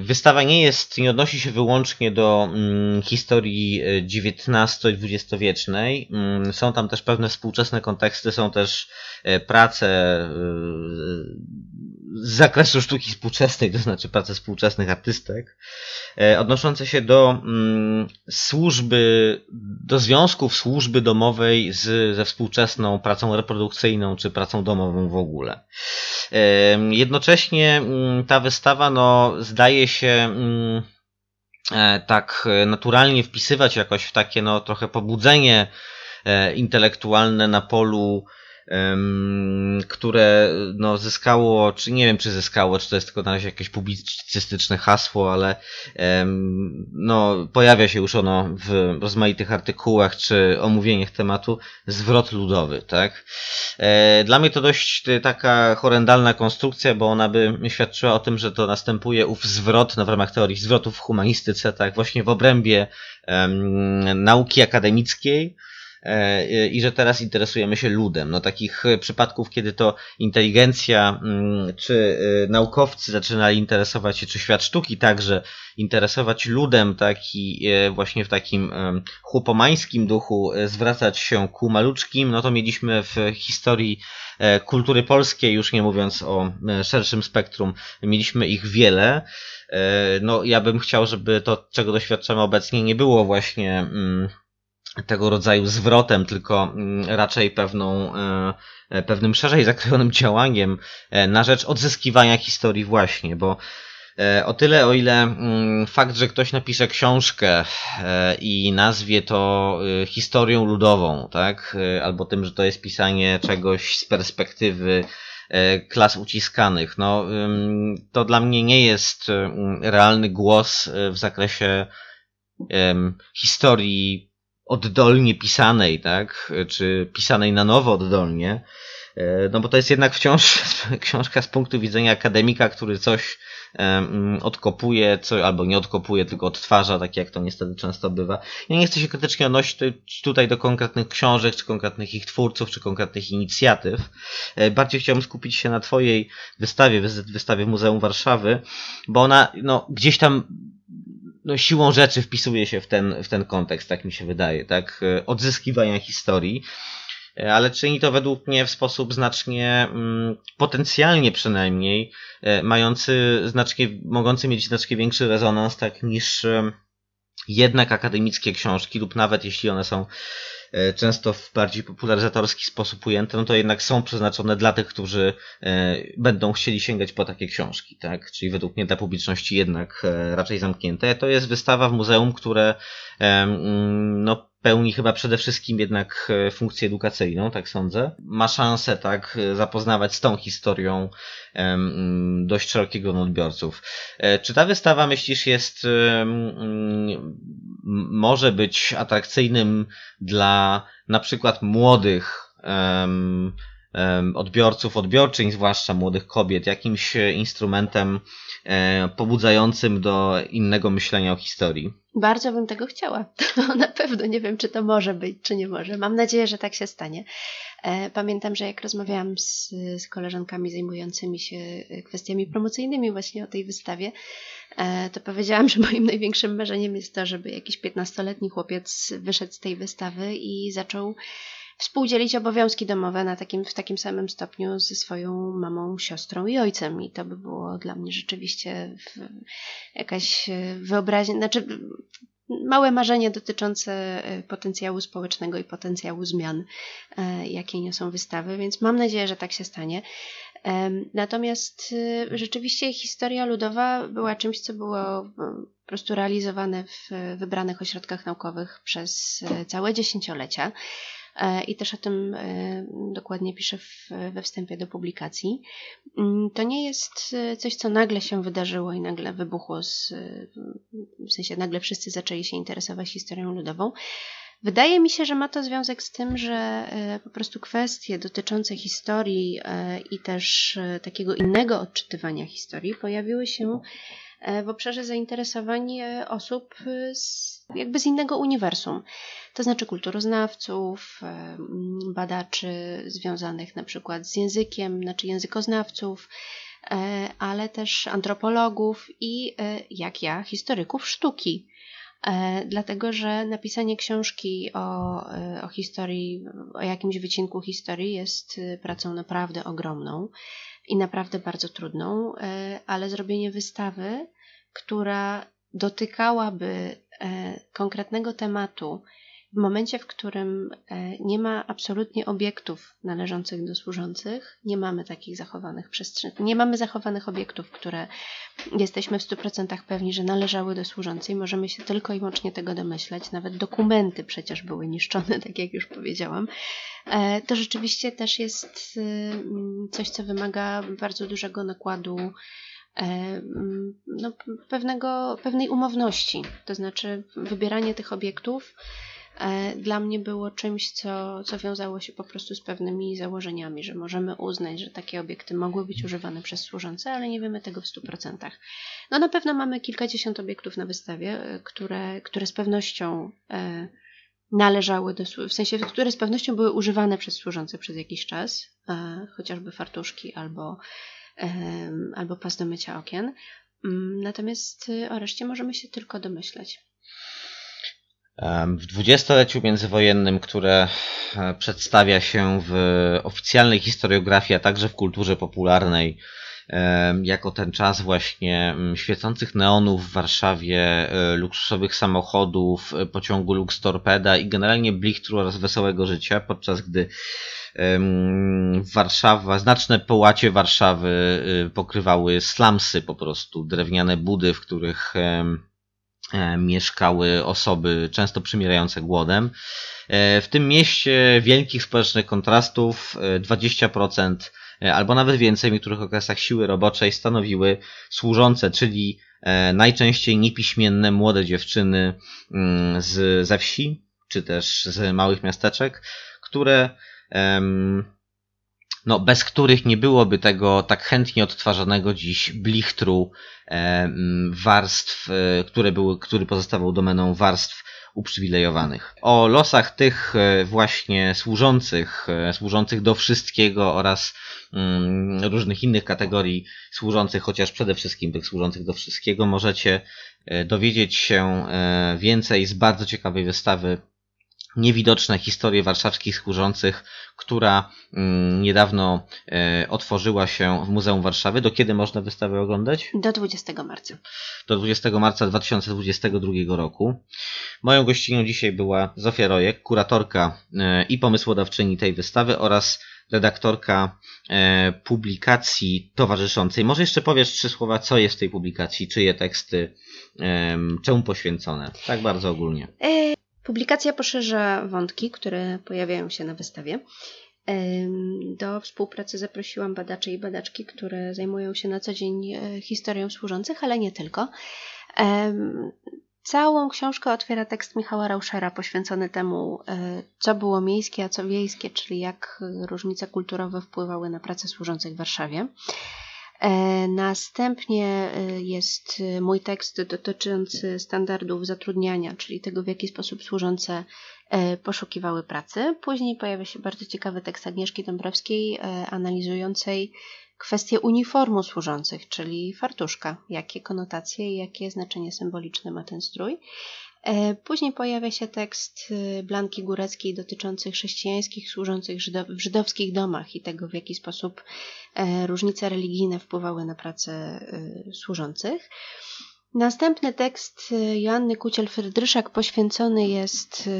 wystawa nie jest, nie odnosi się wyłącznie do mm, historii XIX-XX wiecznej. Mm, są tam też pewne współczesne konteksty, są też prace y, z zakresu sztuki współczesnej, to znaczy prace współczesnych artystek, e, odnoszące się do mm, służby, do związków służby domowej z, ze współczesną pracą reprodukcyjną czy pracą domową w ogóle. E, jednocześnie mm, ta wystawa no, zdaje się mm, e, tak naturalnie wpisywać jakoś w takie no, trochę pobudzenie intelektualne na polu które no, zyskało, czy nie wiem, czy zyskało, czy to jest tylko na razie jakieś publicystyczne hasło, ale no, pojawia się już ono w rozmaitych artykułach czy omówieniach tematu zwrot ludowy, tak? E, dla mnie to dość taka horrendalna konstrukcja, bo ona by świadczyła o tym, że to następuje ów zwrot no, w ramach teorii zwrotów w humanistyce, tak, właśnie w obrębie um, nauki akademickiej, e, i że teraz interesujemy się ludem. No takich przypadków, kiedy to inteligencja mm, czy naukowcy zaczynali interesować się, czy świat sztuki także interesować ludem, tak i właśnie w takim chłopomańskim duchu zwracać się ku maluczkim, no to mieliśmy w historii kultury polskiej, już nie mówiąc o szerszym spektrum, mieliśmy ich wiele. E, no, ja bym chciał, żeby to, czego doświadczamy obecnie, nie było właśnie mm, tego rodzaju zwrotem, tylko mm, raczej pewną, e, e, pewnym szerzej zakrojonym działaniem na rzecz odzyskiwania historii właśnie, bo o tyle, o ile mm, fakt, że ktoś napisze książkę i nazwie to historią ludową, tak, albo tym, że to jest pisanie czegoś z perspektywy E, klas uciskanych. No, to dla mnie nie jest realny głos e, w zakresie historii oddolnie pisanej, tak? Czy pisanej na nowo oddolnie. E, no bo to jest jednak wciąż *laughs* książka z punktu widzenia akademika, który coś odkopuje, co, albo nie odkopuje, tylko odtwarza, tak jak to niestety często bywa. Ja nie chcę się krytycznie odnosić tutaj do konkretnych książek, czy konkretnych ich twórców, czy konkretnych inicjatyw. E, bardziej chciałbym skupić się na Twojej wystawie, wystawie Muzeum Warszawy, bo ona no, gdzieś tam no, siłą rzeczy wpisuje się w ten, w ten kontekst, tak mi się wydaje, tak? E, odzyskiwania historii. E, ale czyni to według mnie w sposób znacznie, mm, potencjalnie przynajmniej, e, mający znacznie, mogący mieć znacznie większy rezonans, tak, niż jednak akademickie książki, lub nawet jeśli one są często w bardziej popularyzatorski sposób ujęte, no to jednak są przeznaczone dla tych, którzy będą chcieli sięgać po takie książki, tak? Czyli według mnie dla publiczności jednak raczej zamknięte. To jest wystawa w muzeum, które no, pełni chyba przede wszystkim jednak e, funkcję edukacyjną, tak sądzę. Ma szansę tak zapoznawać z tą historią um, dość szerokiego odbiorców. E, czy ta wystawa, myślisz, jest um, może być atrakcyjnym dla na przykład młodych odbiorców, odbiorczyń, zwłaszcza młodych kobiet, jakimś instrumentem e, pobudzającym do innego myślenia o historii? Bardzo bym tego chciała. *laughs* na pewno nie wiem, czy to może być, czy nie może. Mam nadzieję, że tak się stanie. E, pamiętam, że jak rozmawiałam z, z koleżankami zajmującymi się kwestiami promocyjnymi właśnie o tej wystawie, e, to powiedziałam, że moim największym marzeniem jest to, żeby jakiś 15-letni chłopiec wyszedł z tej wystawy i zaczął współdzielić obowiązki domowe na takim, w takim samym stopniu ze swoją mamą, siostrą i ojcem. I to by było dla mnie rzeczywiście jakaś e, wyobraźnia, znaczy małe marzenie dotyczące e, potencjału społecznego i potencjału zmian, e, jakie niosą wystawy, więc mam nadzieję, że tak się stanie. Natomiast rzeczywiście historia ludowa była czymś, co było po prostu realizowane w wybranych ośrodkach naukowych przez całe dziesięciolecia. E, i też o tym e, dokładnie piszę we wstępie do publikacji. Mm, to nie jest e, coś, co nagle się wydarzyło i nagle wybuchło, z, w sensie nagle wszyscy zaczęli się interesować historią ludową. Wydaje mi się, że ma to związek z tym, że po prostu kwestie dotyczące historii i też takiego innego odczytywania historii pojawiły się w obszarze zainteresowań osób z, jakby z innego uniwersum to znaczy kulturoznawców, badaczy związanych na przykład z językiem, znaczy językoznawców, e, ale też antropologów i, e, jak ja, historyków sztuki. E, dlatego, że napisanie książki o, o historii, o jakimś wycinku historii jest pracą naprawdę ogromną i naprawdę bardzo trudną, ale zrobienie wystawy, która dotykałaby konkretnego tematu, w momencie, w którym e, nie ma absolutnie obiektów należących do służących, nie mamy takich zachowanych przestrzeni, nie mamy zachowanych obiektów, które jesteśmy w 100% pewni, że należały do służącej, możemy się tylko i wyłącznie tego domyślać, nawet dokumenty przecież były niszczone, *laughs* tak jak już powiedziałam, e, to rzeczywiście też jest y, coś, co wymaga bardzo dużego nakładu e, no, pewnego, pewnej umowności, to znaczy wybieranie tych obiektów E, dla mnie było czymś, co, co wiązało się po prostu z pewnymi założeniami, że możemy uznać, że takie obiekty mogły być używane przez służące, ale nie wiemy tego w 100%. No na pewno mamy kilkadziesiąt obiektów na wystawie, e, które, które z pewnością e, należały do, w sensie, które z pewnością były używane przez służących przez jakiś czas, e, chociażby fartuszki albo, albo pas do mycia okien. Mm, natomiast o reszcie możemy się tylko domyśleć. W dwudziestoleciu międzywojennym, które e, przedstawia się w oficjalnej historiografii, a także w kulturze popularnej, jako ten czas właśnie mm, świecących neonów w Warszawie, e, luksusowych samochodów, e, pociągu Lux Torpeda i generalnie blichtru oraz wesołego życia, podczas gdy Warszawa, znaczne połacie Warszawy pokrywały slumsy po prostu, drewniane budy, w których E, mieszkały osoby często przymierające głodem. E, w tym mieście wielkich społecznych kontrastów 20% e, albo nawet więcej w niektórych okresach siły roboczej stanowiły służące, czyli najczęściej niepiśmienne młode dziewczyny mm, z, ze wsi, czy też z małych miasteczek, które no, bez których nie byłoby tego tak chętnie odtwarzanego dziś blichtru warstw, e, które były, który pozostawał domeną warstw uprzywilejowanych. O losach tych e, właśnie służących, e, służących do wszystkiego oraz mm, różnych innych kategorii służących, chociaż przede wszystkim tych służących do wszystkiego, możecie dowiedzieć się więcej z bardzo ciekawej wystawy niewidoczne historie warszawskich służących, która mm, niedawno e, otworzyła się w Muzeum Warszawy. Do kiedy można wystawę oglądać? Do 20 marca. Do 20 marca 2022 roku. Moją gościnią dzisiaj była Zofia Rojek, kuratorka e, i pomysłodawczyni tej wystawy oraz redaktorka e, publikacji towarzyszącej. Może jeszcze powiesz trzy słowa, co jest w tej publikacji, czyje teksty, czemu poświęcone? Tak bardzo ogólnie. Publikacja poszerza wątki, które pojawiają się na wystawie. Do współpracy zaprosiłam badaczy i badaczki, które zajmują się na co dzień e, historią służących, ale nie tylko. Całą książkę otwiera tekst Michała Rauschera poświęcony temu, e, co było miejskie, a co wiejskie, czyli jak różnice kulturowe wpływały na pracę służących w Warszawie. E, następnie e, jest e, mój tekst dotyczący standardów zatrudniania, czyli tego, w jaki sposób służące poszukiwały pracy. Później pojawia się bardzo ciekawy tekst Agnieszki Dąbrowskiej analizującej kwestię uniformu służących, czyli fartuszka, jakie konotacje i jakie znaczenie symboliczne ma ten strój. E, później pojawia się tekst y, Blanki Góreckiej dotyczący chrześcijańskich służących w żydowskich domach i tego, w jaki sposób e, różnice religijne wpływały na pracę y, służących. Następny tekst y, Joanny Kuciel-Frydryszak poświęcony jest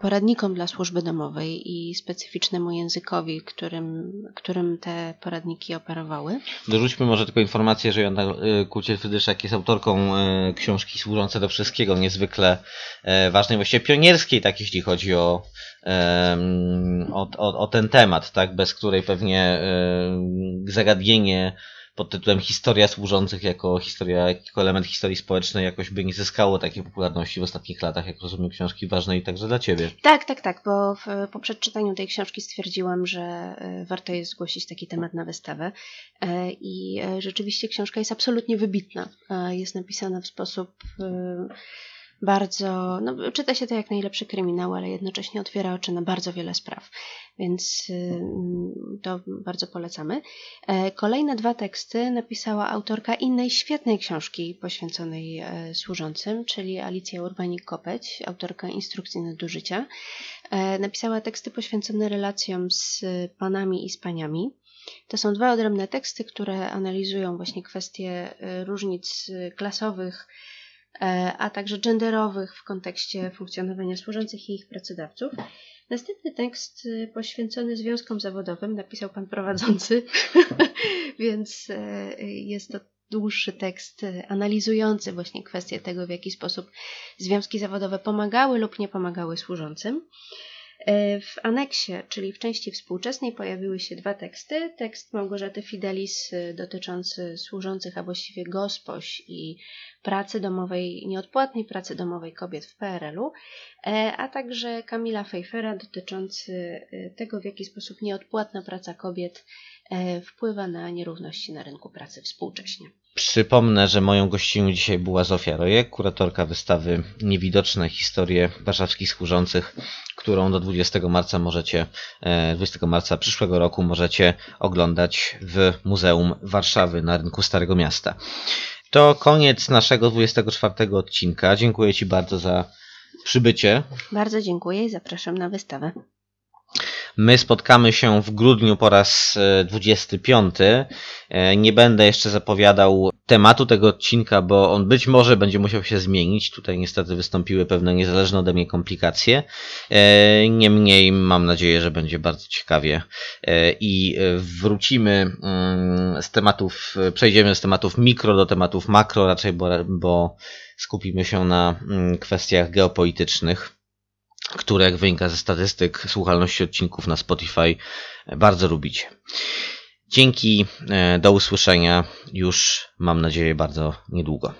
poradnikom dla służby domowej i specyficznemu językowi, którym, którym te poradniki operowały. Dorzućmy może tylko informację, że Joanna y, Kuciel-Frydryszak jest autorką y, książki Służące do Wszystkiego, niezwykle e, ważnej, właściwie pionierskiej, tak jeśli chodzi o, o, o, o ten temat, tak, bez której pewnie zagadnienie pod tytułem Historia służących jako historia, jako element historii społecznej jakoś by nie zyskało takiej popularności w ostatnich latach, jak rozumiem książki ważnej także dla Ciebie. Tak, tak, tak, bo w, po przeczytaniu tej książki stwierdziłam, że e, warto jest zgłosić taki temat na wystawę e, i e, rzeczywiście książka jest absolutnie wybitna. Jest napisana w sposób bardzo, no, czyta się to jak najlepszy kryminał, ale jednocześnie otwiera oczy na bardzo wiele spraw, więc y, to bardzo polecamy. E, kolejne dwa teksty napisała autorka innej świetnej książki poświęconej e, służącym, czyli Alicja Urbanik-Kopeć, autorka instrukcji nadużycia. E, napisała teksty poświęcone relacjom z panami i z paniami. To są dwa odrębne teksty, które analizują właśnie kwestie różnic klasowych, a także genderowych w kontekście funkcjonowania służących i ich pracodawców. Następny tekst e, poświęcony związkom zawodowym napisał pan prowadzący, *laughs* więc e, jest to dłuższy tekst analizujący właśnie kwestię tego, w jaki sposób związki zawodowe pomagały lub nie pomagały służącym. E, w aneksie, czyli w części współczesnej, pojawiły się dwa teksty. Tekst Małgorzaty Fidelis e, dotyczący służących, a właściwie gospoś i pracy domowej, nieodpłatnej pracy domowej kobiet w PRL-u, e, a także Kamila Fejfera dotyczący tego, w jaki sposób nieodpłatna praca kobiet wpływa na nierówności na rynku pracy współcześnie. Przypomnę, że moją gościnią dzisiaj była Zofia Rojek, kuratorka wystawy Niewidoczne historie warszawskich służących, którą do 20 marca możecie, 20 marca przyszłego roku możecie oglądać w Muzeum Warszawy na rynku Starego Miasta. To koniec naszego 24 odcinka. Dziękuję Ci bardzo za przybycie. Bardzo dziękuję i zapraszam na wystawę. My spotkamy się w grudniu po raz 25. Nie będę jeszcze zapowiadał tematu tego odcinka, bo on być może będzie musiał się zmienić. Tutaj niestety wystąpiły pewne niezależne ode mnie komplikacje. Niemniej mam nadzieję, że będzie bardzo ciekawie i wrócimy z tematów, przejdziemy z tematów mikro do tematów makro raczej, bo, bo skupimy się na kwestiach geopolitycznych które jak wynika ze statystyk słuchalności odcinków na Spotify bardzo lubicie. Dzięki, do usłyszenia już mam nadzieję bardzo niedługo.